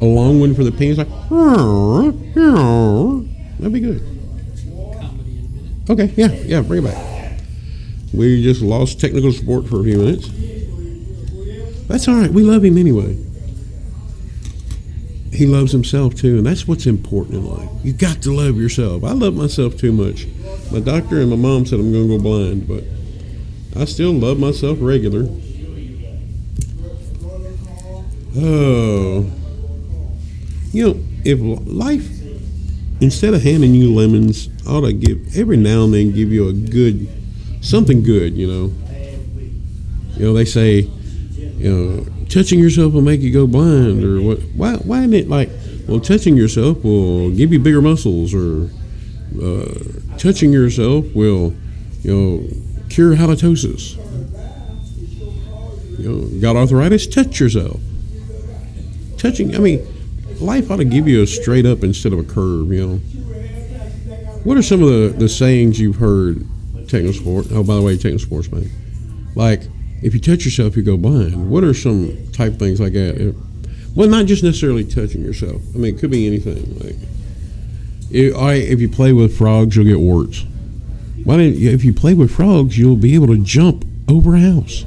a long one for the penis, like that'd be good. Okay, yeah, yeah, bring it back. We just lost technical support for a few minutes. That's all right. We love him anyway. He loves himself too, and that's what's important in life. You got to love yourself. I love myself too much. My doctor and my mom said I'm going to go blind, but I still love myself regular. Oh, you know, if life instead of handing you lemons, ought to give every now and then give you a good something good. You know, you know they say, you know, touching yourself will make you go blind, or what? Why? Why isn't it like? Well, touching yourself will give you bigger muscles, or uh, touching yourself will, you know, cure halitosis. You know, got arthritis? Touch yourself. Touching, I mean, life ought to give you a straight up instead of a curve, you know. What are some of the, the sayings you've heard, techno sport? Oh, by the way, techno sports man. Like, if you touch yourself, you go blind. What are some type things like that? Well, not just necessarily touching yourself. I mean, it could be anything. Like, if, I, if you play with frogs, you'll get warts. Why didn't you, if you play with frogs, you'll be able to jump over a house.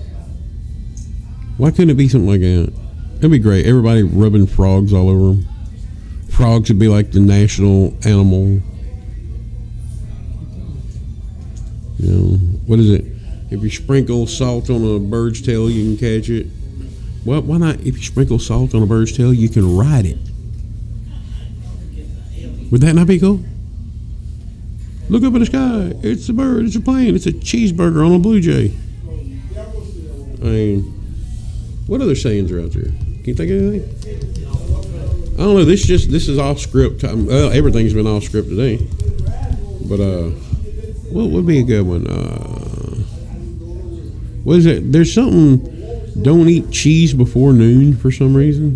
Why couldn't it be something like that? That'd be great. Everybody rubbing frogs all over them. Frogs would be like the national animal. You know, what is it? If you sprinkle salt on a bird's tail, you can catch it. Well, why not? If you sprinkle salt on a bird's tail, you can ride it. Would that not be cool? Look up in the sky. It's a bird. It's a plane. It's a cheeseburger on a blue jay. I mean, what other sayings are out there? Can you think of anything? I don't know. This just this is off script. Um, well, everything's been off script today. But uh, what would be a good one? Uh, what is it? There's something. Don't eat cheese before noon for some reason.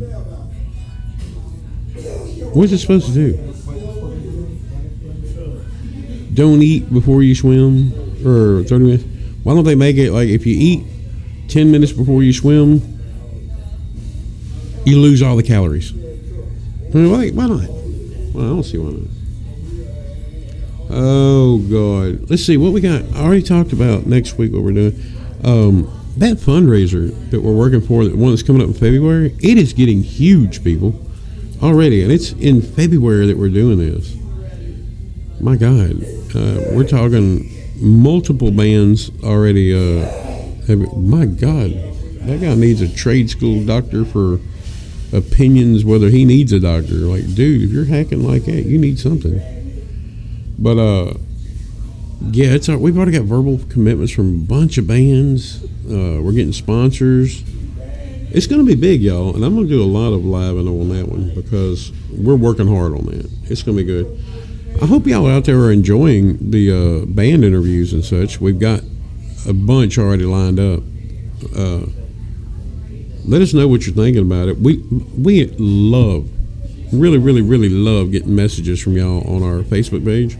What's it supposed to do? Don't eat before you swim, or 30 minutes. Why don't they make it like if you eat 10 minutes before you swim, you lose all the calories? I mean, why, why not? Well, I don't see why not. Oh God. Let's see what we got. I already talked about next week what we're doing. Um, that fundraiser that we're working for, the one that's coming up in February, it is getting huge, people, already, and it's in February that we're doing this. My God, uh, we're talking multiple bands already. Uh, have, my God, that guy needs a trade school doctor for opinions whether he needs a doctor. Like, dude, if you're hacking like that, you need something. But uh, yeah, it's our, we've already got verbal commitments from a bunch of bands. Uh, we're getting sponsors. It's going to be big, y'all, and I'm going to do a lot of live and on that one because we're working hard on that. It's going to be good. I hope y'all out there are enjoying the uh, band interviews and such. We've got a bunch already lined up. Uh, let us know what you're thinking about it. We we love, really, really, really love getting messages from y'all on our Facebook page,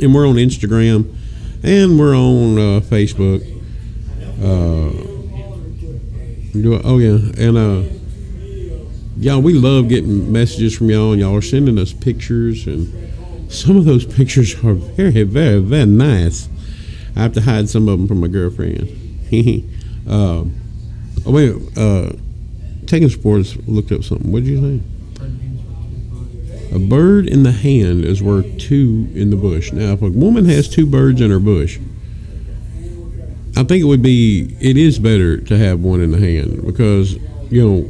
and we're on Instagram, and we're on uh, Facebook. Uh, do oh yeah, and uh, y'all, we love getting messages from y'all, and y'all are sending us pictures, and some of those pictures are very, very, very nice. I have to hide some of them from my girlfriend. uh, oh wait, uh, taking sports looked up something. What did you say? A bird in the hand is worth two in the bush. Now, if a woman has two birds in her bush, I think it would be it is better to have one in the hand because you know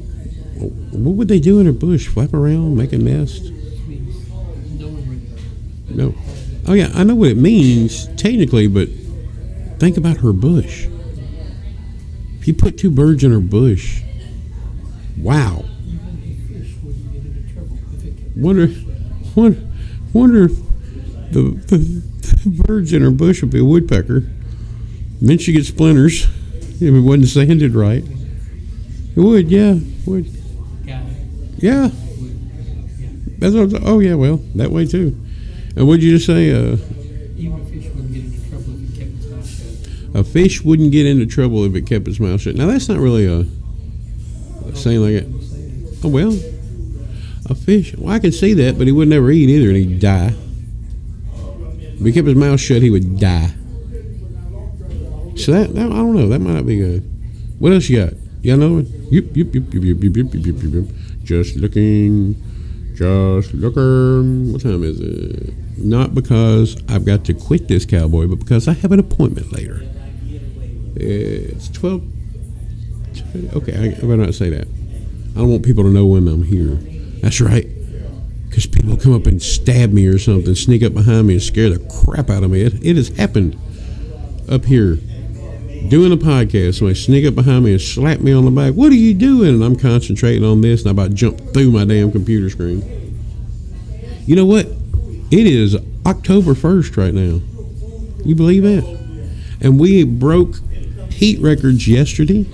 what would they do in her bush? Flap around, make a nest? No. Oh yeah, I know what it means technically, but think about her bush. If you put two birds in her bush, wow. Wonder, wonder, wonder if the, the, the birds in her bush would be a woodpecker. Then she gets splinters if it wasn't sanded right. It would, yeah, would. Yeah. That's what, I'm- oh yeah, well that way too. And what'd you just say? Uh, Even a fish wouldn't get into trouble if it kept its mouth shut. a fish wouldn't get into trouble if it kept its mouth shut. Now that's not really a, a saying like it. Oh well, a fish. Well, I can see that, but he would never eat either, and he'd die. If he kept his mouth shut, he would die. So that, that I don't know. That might not be good. What else you got? You got another one? Just looking, just looking. What time is it? Not because I've got to quit this cowboy, but because I have an appointment later. It's twelve. Okay, I, I better not say that. I don't want people to know when I'm here. That's right. Because people come up and stab me or something, sneak up behind me and scare the crap out of me. It, it has happened up here doing a podcast. Somebody sneak up behind me and slap me on the back. What are you doing? And I'm concentrating on this, and I about jump through my damn computer screen. You know what? It is October 1st right now. You believe that? And we broke heat records yesterday.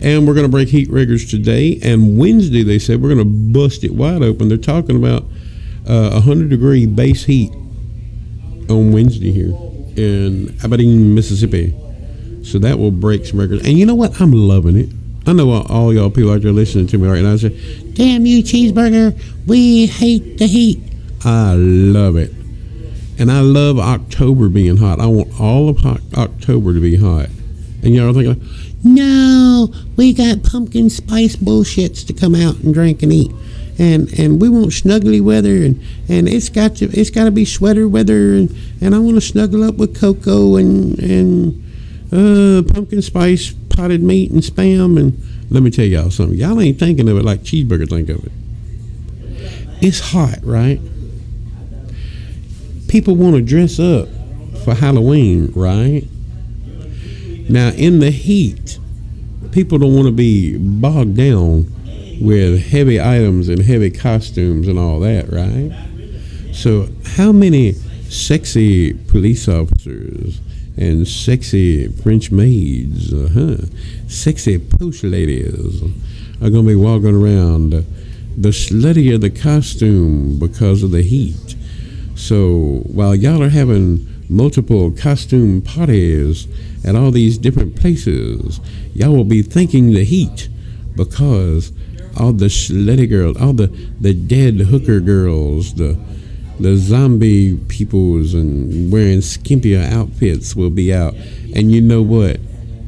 And we're going to break heat records today. And Wednesday, they said we're going to bust it wide open. They're talking about uh, 100 degree base heat on Wednesday here in Aberdeen, Mississippi. So that will break some records. And you know what? I'm loving it. I know all y'all people out there listening to me right now say, Damn you, cheeseburger. We hate the heat. I love it. And I love October being hot. I want all of October to be hot. And y'all are thinking, no, we got pumpkin spice bullshits to come out and drink and eat. And and we want snuggly weather and, and it's got to it's got to be sweater weather and, and I want to snuggle up with cocoa and and uh, pumpkin spice potted meat and spam and let me tell y'all something. Y'all ain't thinking of it like cheeseburger think of it. It's hot, right? People want to dress up for Halloween, right? Now, in the heat, people don't want to be bogged down with heavy items and heavy costumes and all that, right? So, how many sexy police officers and sexy French maids, uh-huh, sexy post ladies are going to be walking around the sluttier the costume because of the heat? So while y'all are having multiple costume parties at all these different places, y'all will be thinking the heat because all the slutty girls, all the, the dead hooker girls, the the zombie peoples and wearing skimpier outfits will be out. And you know what?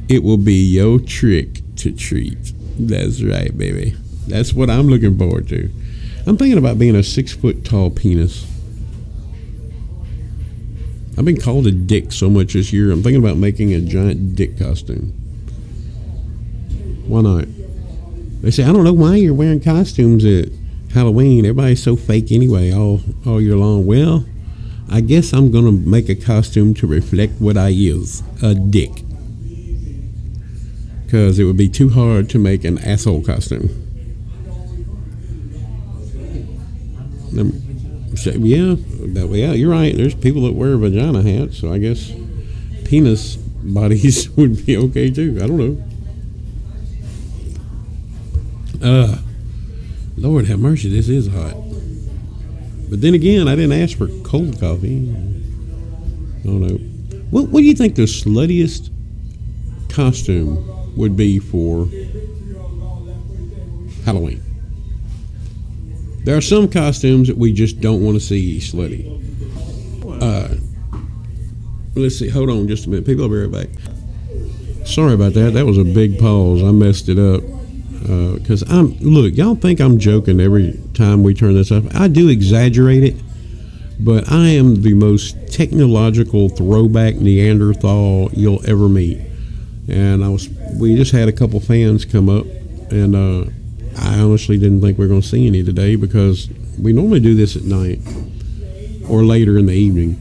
It will be your trick to treat. That's right, baby. That's what I'm looking forward to. I'm thinking about being a six foot tall penis. I've been called a dick so much this year. I'm thinking about making a giant dick costume. Why not? They say I don't know why you're wearing costumes at Halloween. Everybody's so fake anyway, all all year long. Well, I guess I'm gonna make a costume to reflect what I is a dick. Because it would be too hard to make an asshole costume. Um, so, yeah, that, yeah, you're right. There's people that wear vagina hats, so I guess penis bodies would be okay too. I don't know. Uh, Lord have mercy, this is hot. But then again, I didn't ask for cold coffee. I don't know. What, what do you think the sluttiest costume would be for Halloween? There are some costumes that we just don't want to see slutty. Uh, let's see. Hold on just a minute. People, I'll be right back. Sorry about that. That was a big pause. I messed it up. Because I'm look, y'all think I'm joking every time we turn this up. I do exaggerate it, but I am the most technological throwback Neanderthal you'll ever meet. And I was, we just had a couple fans come up, and uh, I honestly didn't think we were going to see any today because we normally do this at night or later in the evening.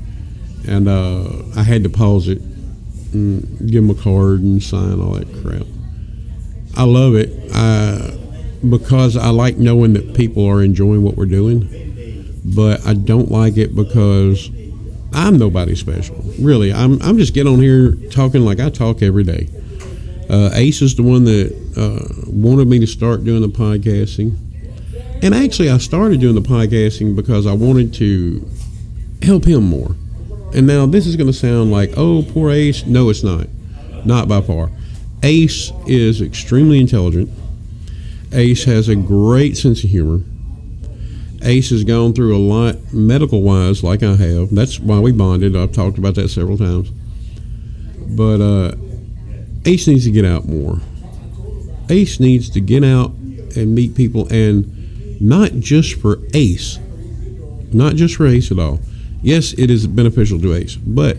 And uh, I had to pause it and give them a card and sign all that crap. I love it uh, because I like knowing that people are enjoying what we're doing, but I don't like it because I'm nobody special. Really, I'm, I'm just getting on here talking like I talk every day. Uh, Ace is the one that uh, wanted me to start doing the podcasting. And actually, I started doing the podcasting because I wanted to help him more. And now this is going to sound like, oh, poor Ace. No, it's not. Not by far. Ace is extremely intelligent. Ace has a great sense of humor. Ace has gone through a lot medical wise, like I have. That's why we bonded. I've talked about that several times. But uh, Ace needs to get out more. Ace needs to get out and meet people, and not just for Ace, not just for Ace at all. Yes, it is beneficial to Ace, but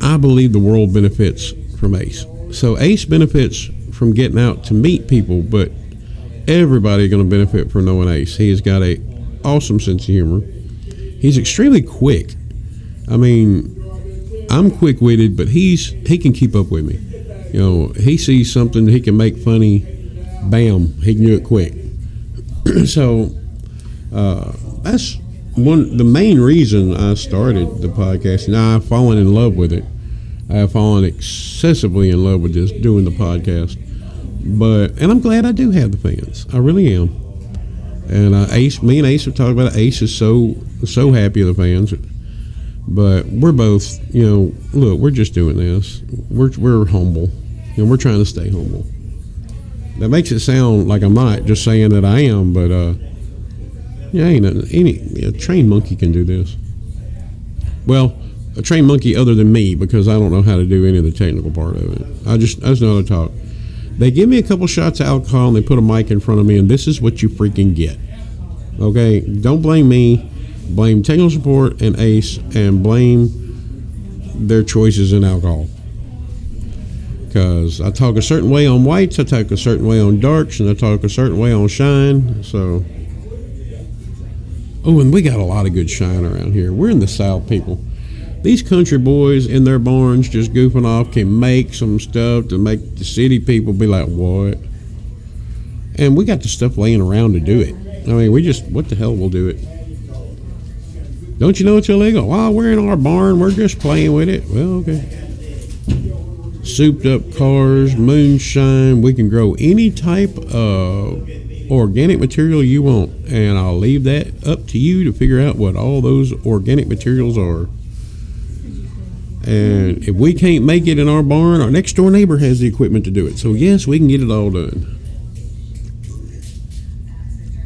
I believe the world benefits from Ace. So Ace benefits from getting out to meet people, but everybody going to benefit from knowing Ace. He has got a awesome sense of humor. He's extremely quick. I mean, I'm quick witted, but he's he can keep up with me. You know, he sees something he can make funny, bam, he can do it quick. so uh, that's one the main reason I started the podcast. Now I've fallen in love with it. I have fallen excessively in love with this doing the podcast. But and I'm glad I do have the fans. I really am. And uh, Ace, me and Ace have talked about it. Ace is so so happy with the fans. But we're both, you know, look, we're just doing this. We're we're humble, and we're trying to stay humble. That makes it sound like I'm not just saying that I am, but uh, yeah, ain't a, any a trained monkey can do this. Well, a trained monkey other than me because I don't know how to do any of the technical part of it. I just I just know how to talk. They give me a couple shots of alcohol and they put a mic in front of me, and this is what you freaking get. Okay, don't blame me. Blame technical support and Ace, and blame their choices in alcohol. Because I talk a certain way on whites, I talk a certain way on darks, and I talk a certain way on shine. So, oh, and we got a lot of good shine around here. We're in the South, people these country boys in their barns just goofing off can make some stuff to make the city people be like, what? And we got the stuff laying around to do it. I mean, we just, what the hell, we'll do it. Don't you know it's illegal? While we're in our barn, we're just playing with it. Well, okay. Souped up cars, moonshine. We can grow any type of organic material you want. And I'll leave that up to you to figure out what all those organic materials are. And if we can't make it in our barn, our next door neighbor has the equipment to do it. So yes, we can get it all done.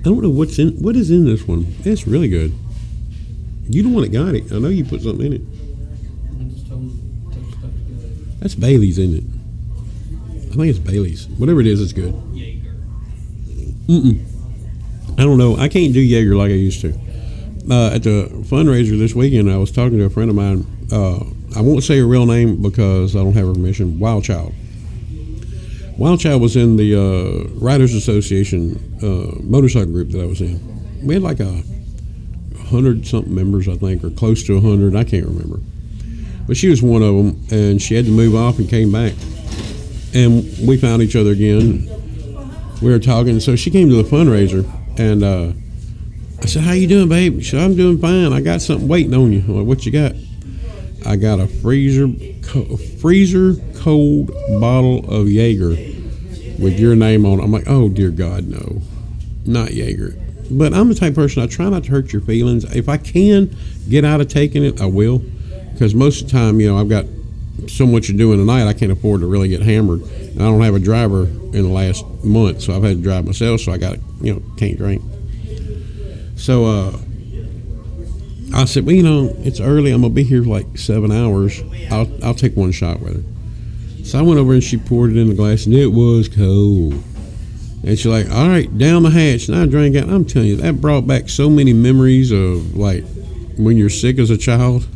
I don't know what's in what is in this one. It's really good. You the one that got it. I know you put something in it. That's Bailey's, isn't it? I think it's Bailey's. Whatever it is, it's good. Mm-mm. I don't know. I can't do Jaeger like I used to. Uh, at the fundraiser this weekend, I was talking to a friend of mine. Uh, I won't say her real name because I don't have her permission. Wild Child. Wild Child was in the uh, Riders Association uh, motorcycle group that I was in. We had like a hundred something members, I think, or close to a hundred. I can't remember. But she was one of them, and she had to move off and came back. And we found each other again. We were talking, so she came to the fundraiser, and uh, I said, "How you doing, babe?" She said, "I'm doing fine. I got something waiting on you." Like, "What you got?" I got a freezer, co- freezer cold bottle of Jaeger with your name on it. I'm like, "Oh dear God, no, not Jaeger." But I'm the type of person I try not to hurt your feelings. If I can get out of taking it, I will, because most of the time, you know, I've got so much to do in the night, I can't afford to really get hammered. And I don't have a driver in the last month, so I've had to drive myself. So I got, you know, can't drink. So uh, I said, well, you know, it's early. I'm gonna be here for like seven hours. I'll I'll take one shot with her. So I went over and she poured it in the glass, and it was cold. And she's like, all right, down the hatch. And I drank it. I'm telling you, that brought back so many memories of like when you're sick as a child,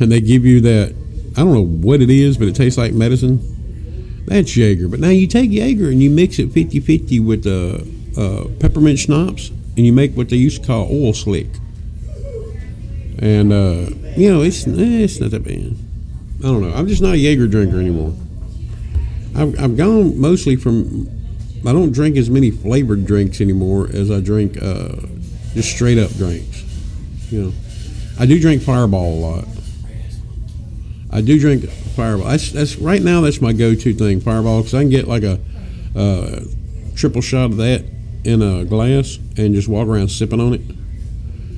and they give you that. I don't know what it is, but it tastes like medicine. That's Jaeger. But now you take Jaeger and you mix it 50 50 with uh, uh, peppermint schnapps, and you make what they used to call oil slick. And, uh, you know, it's, eh, it's not that bad. I don't know. I'm just not a Jaeger drinker anymore. I've, I've gone mostly from, I don't drink as many flavored drinks anymore as I drink uh, just straight up drinks. You know, I do drink Fireball a lot. I do drink Fireball. That's that's right now. That's my go-to thing, Fireball, because I can get like a triple shot of that in a glass and just walk around sipping on it.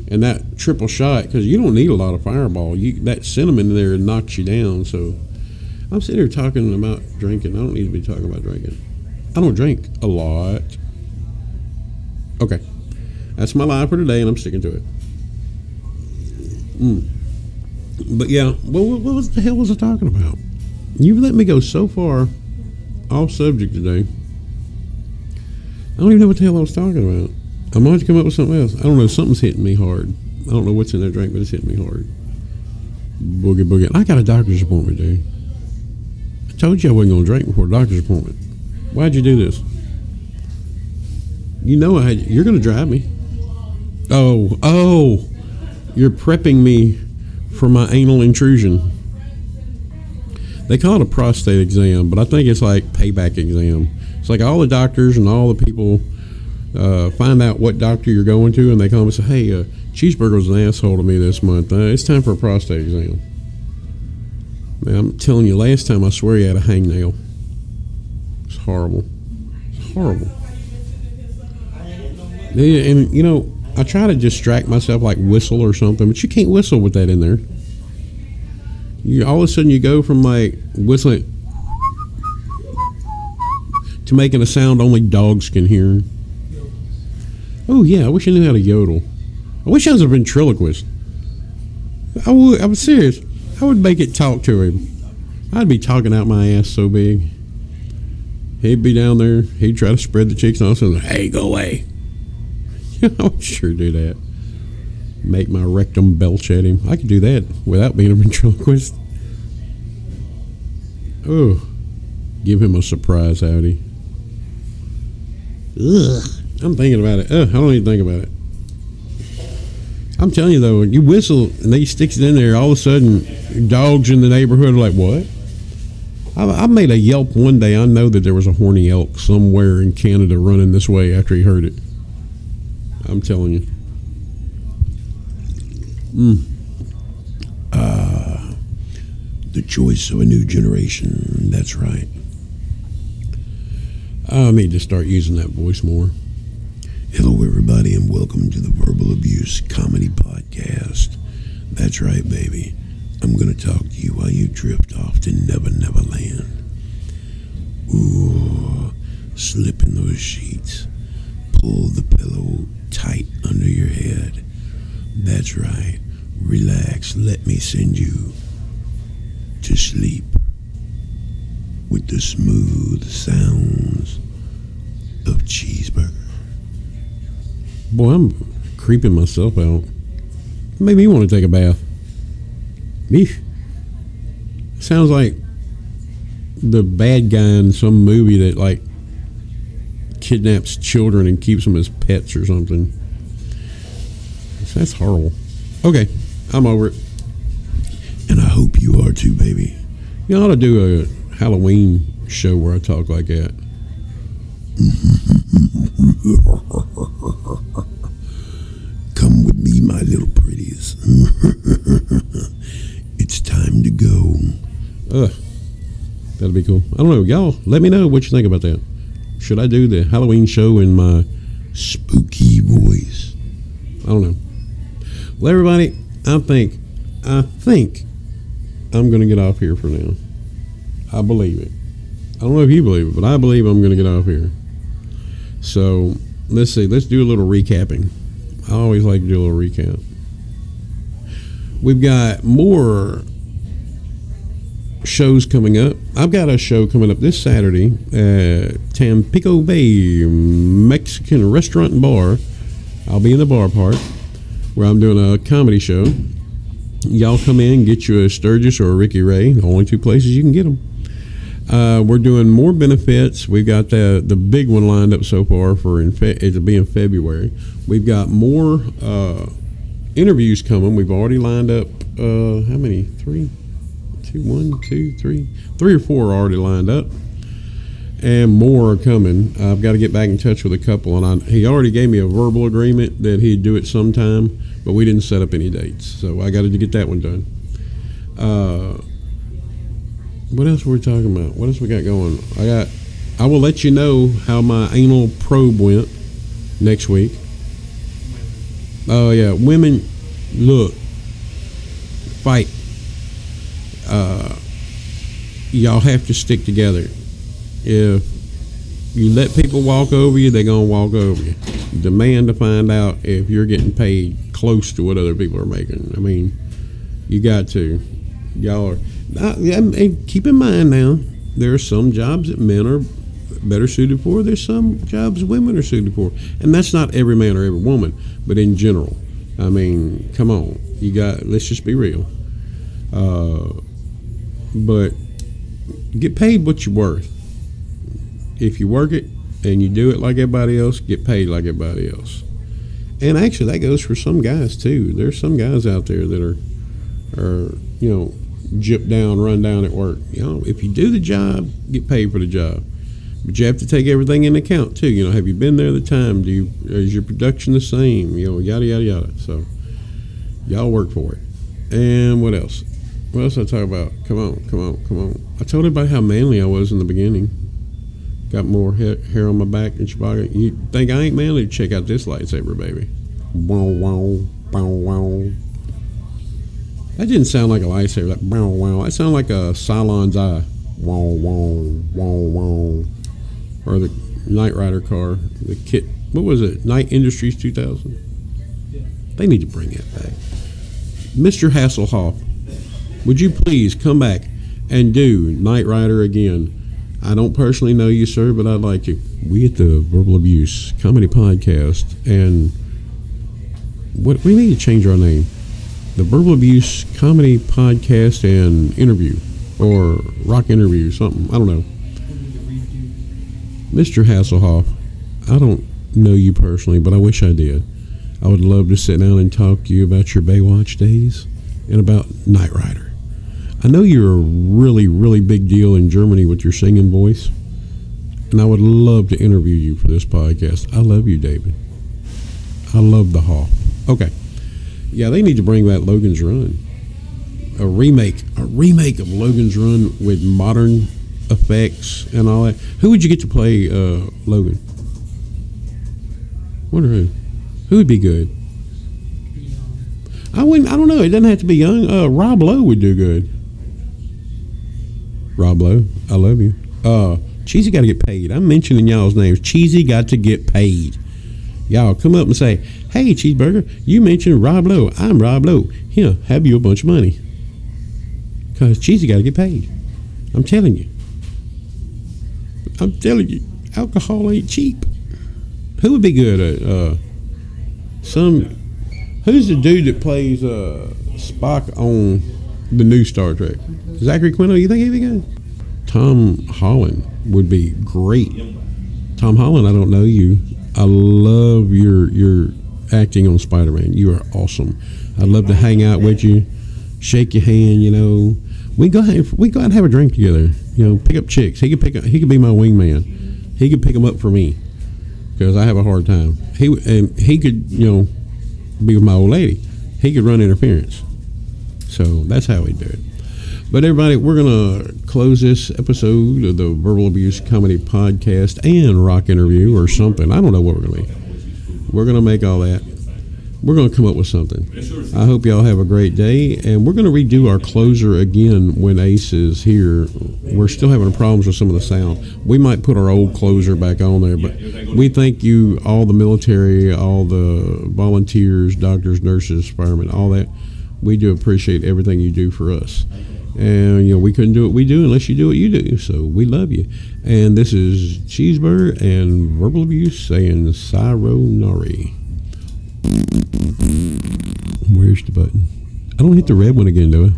And that triple shot, because you don't need a lot of Fireball. You that cinnamon in there knocks you down. So I'm sitting here talking about drinking. I don't need to be talking about drinking. I don't drink a lot. Okay, that's my lie for today, and I'm sticking to it. Mm. But yeah, what, what, what was the hell was I talking about? You've let me go so far off subject today. I don't even know what the hell I was talking about. I might have to come up with something else. I don't know. Something's hitting me hard. I don't know what's in that drink, but it's hitting me hard. Boogie boogie. I got a doctor's appointment, dude. I told you I wasn't going to drink before a doctor's appointment. Why'd you do this? You know I had, you're going to drive me. Oh, oh, you're prepping me for my anal intrusion. They call it a prostate exam, but I think it's like payback exam. It's like all the doctors and all the people uh, find out what doctor you're going to, and they come and say, "Hey, uh, Cheeseburger was an asshole to me this month. Uh, it's time for a prostate exam." Man, I'm telling you, last time I swear he had a hangnail. It's horrible. It's horrible. Yeah, and you know, I try to distract myself, like whistle or something, but you can't whistle with that in there. You all of a sudden you go from like whistling to making a sound only dogs can hear. Oh yeah, I wish I knew how to yodel. I wish I was a ventriloquist. I would. I'm serious. I would make it talk to him. I'd be talking out my ass so big. He'd be down there. He'd try to spread the cheeks, and all of a sudden, hey, go away. I would sure do that. Make my rectum belch at him. I could do that without being a ventriloquist. Oh, give him a surprise howdy. Ugh, I'm thinking about it. Ugh, I don't even think about it. I'm telling you though, you whistle and they sticks it in there, all of a sudden, dogs in the neighborhood are like, "What?" I made a yelp one day. I know that there was a horny elk somewhere in Canada running this way after he heard it. I'm telling you. Mm. Uh, the choice of a new generation. That's right. I need to start using that voice more. Hello, everybody, and welcome to the Verbal Abuse Comedy Podcast. That's right, baby. I'm going to talk to you while you drift off to Never Never Land. Ooh, slip in those sheets. Pull the pillow tight under your head. That's right. Relax. Let me send you to sleep with the smooth sounds of cheeseburger. Boy, I'm creeping myself out. Made me want to take a bath. Eesh. Sounds like the bad guy in some movie that like kidnaps children and keeps them as pets or something. That's horrible. Okay, I'm over it. And I hope you are too, baby. You ought to do a Halloween show where I talk like that. Come with me, my little pretties. it's time to go. Ugh. That'll be cool. I don't know. Y'all, let me know what you think about that. Should I do the Halloween show in my spooky voice? I don't know. Well, everybody, I think, I think I'm going to get off here for now. I believe it. I don't know if you believe it, but I believe I'm going to get off here. So let's see. Let's do a little recapping. I always like to do a little recap. We've got more shows coming up. I've got a show coming up this Saturday at Tampico Bay Mexican Restaurant and Bar. I'll be in the bar part where I'm doing a comedy show. Y'all come in, get you a Sturgis or a Ricky Ray. The only two places you can get them. Uh, we're doing more benefits. We've got the the big one lined up so far for in fe- it'll be in February. We've got more uh, interviews coming. We've already lined up uh, how many? Three, two, one, two, three, three or four are already lined up, and more are coming. I've got to get back in touch with a couple, and I, he already gave me a verbal agreement that he'd do it sometime, but we didn't set up any dates, so I got to get that one done. Uh, what else were we talking about? What else we got going? I got. I will let you know how my anal probe went next week. Oh yeah, women, look, fight. Uh, y'all have to stick together. If you let people walk over you, they're gonna walk over you. Demand to find out if you're getting paid close to what other people are making. I mean, you got to. Y'all are. Yeah, and keep in mind now, there are some jobs that men are better suited for. There's some jobs women are suited for, and that's not every man or every woman, but in general. I mean, come on, you got. Let's just be real. Uh, but get paid what you're worth. If you work it and you do it like everybody else, get paid like everybody else. And actually, that goes for some guys too. There's some guys out there that are, are you know, jip down, run down at work. You know, if you do the job, get paid for the job. But you have to take everything into account too. You know, have you been there the time? Do you is your production the same? You know, yada yada yada. So y'all work for it. And what else? What else I talk about? Come on, come on, come on. I told everybody how manly I was in the beginning. Got more hair, hair on my back than Chewbacca. You think I ain't manly? Check out this lightsaber, baby. Wow, wow, wow, wow. That didn't sound like a lightsaber. Like wow, wow. That sounded like a Cylon's eye. Wow, wow, wow, wow. Or the Knight Rider car. The KITT. What was it? Knight Industries 2000. They need to bring that back. Mr. Hasselhoff, would you please come back and do Knight Rider again? I don't personally know you, sir, but I'd like you. We at the Verbal Abuse Comedy Podcast, and what we need to change our name. The Verbal Abuse Comedy Podcast and Interview, or Rock Interview, something. I don't know. Mr. Hasselhoff, I don't know you personally, but I wish I did. I would love to sit down and talk to you about your Baywatch days and about Knight Rider. I know you're a really, really big deal in Germany with your singing voice, and I would love to interview you for this podcast. I love you, David. I love the Hoff. Okay. Yeah, they need to bring back Logan's Run. A remake, a remake of Logan's Run with modern effects and all that. Who would you get to play uh, Logan? Wonder who. Who would be good? I wouldn't. I don't know. It doesn't have to be young. Uh, Rob Lowe would do good. Rob Lowe, I love you. Uh, Cheesy got to get paid. I'm mentioning y'all's names. Cheesy got to get paid. Y'all come up and say, Hey, cheeseburger, you mentioned Rob Lowe. I'm Rob Lowe. Here, have you a bunch of money? Because Cheesy got to get paid. I'm telling you. I'm telling you, alcohol ain't cheap. Who would be good at uh, some? Who's the dude that plays uh, Spock on the new Star Trek? Zachary Quinto. You think he'd be good? Tom Holland would be great. Tom Holland, I don't know you. I love your your acting on Spider Man. You are awesome. I'd love to hang out with you, shake your hand. You know, we go we go out and have a drink together. You know, pick up chicks. He could pick up, he could be my wingman. He could pick them up for me because I have a hard time. He and he could you know be with my old lady. He could run interference. So that's how we do it. But everybody, we're gonna close this episode of the Verbal Abuse Comedy Podcast and rock interview or something. I don't know what we're gonna be. We're gonna make all that. We're gonna come up with something. I hope y'all have a great day, and we're gonna redo our closer again when Ace is here. We're still having problems with some of the sound. We might put our old closer back on there, but we thank you, all the military, all the volunteers, doctors, nurses, firemen, all that. We do appreciate everything you do for us. And you know we couldn't do what we do unless you do what you do. So we love you. And this is Cheeseburger and Verbal Abuse saying Sayonara. Where's the button? I don't hit the red one again, do I?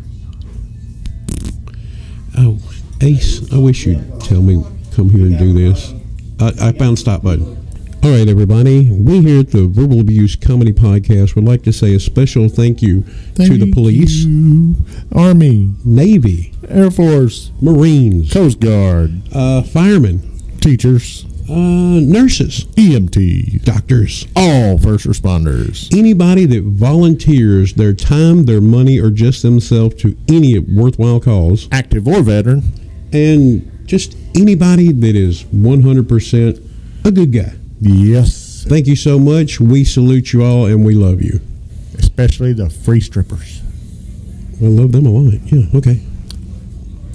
Oh, Ace, I wish you'd tell me come here and do this. I, I found stop button. All right, everybody. We here at the Verbal Abuse Comedy Podcast would like to say a special thank you to the police, you. Army, Navy, Air Force, Marines, Coast Guard, uh, firemen, teachers, uh, nurses, EMTs, doctors, all first responders. anybody that volunteers their time, their money, or just themselves to any worthwhile cause, Active or veteran. and just anybody that is 100% a good guy. Yes. Thank you so much. We salute you all and we love you. Especially the free strippers. I love them a lot. Yeah, okay.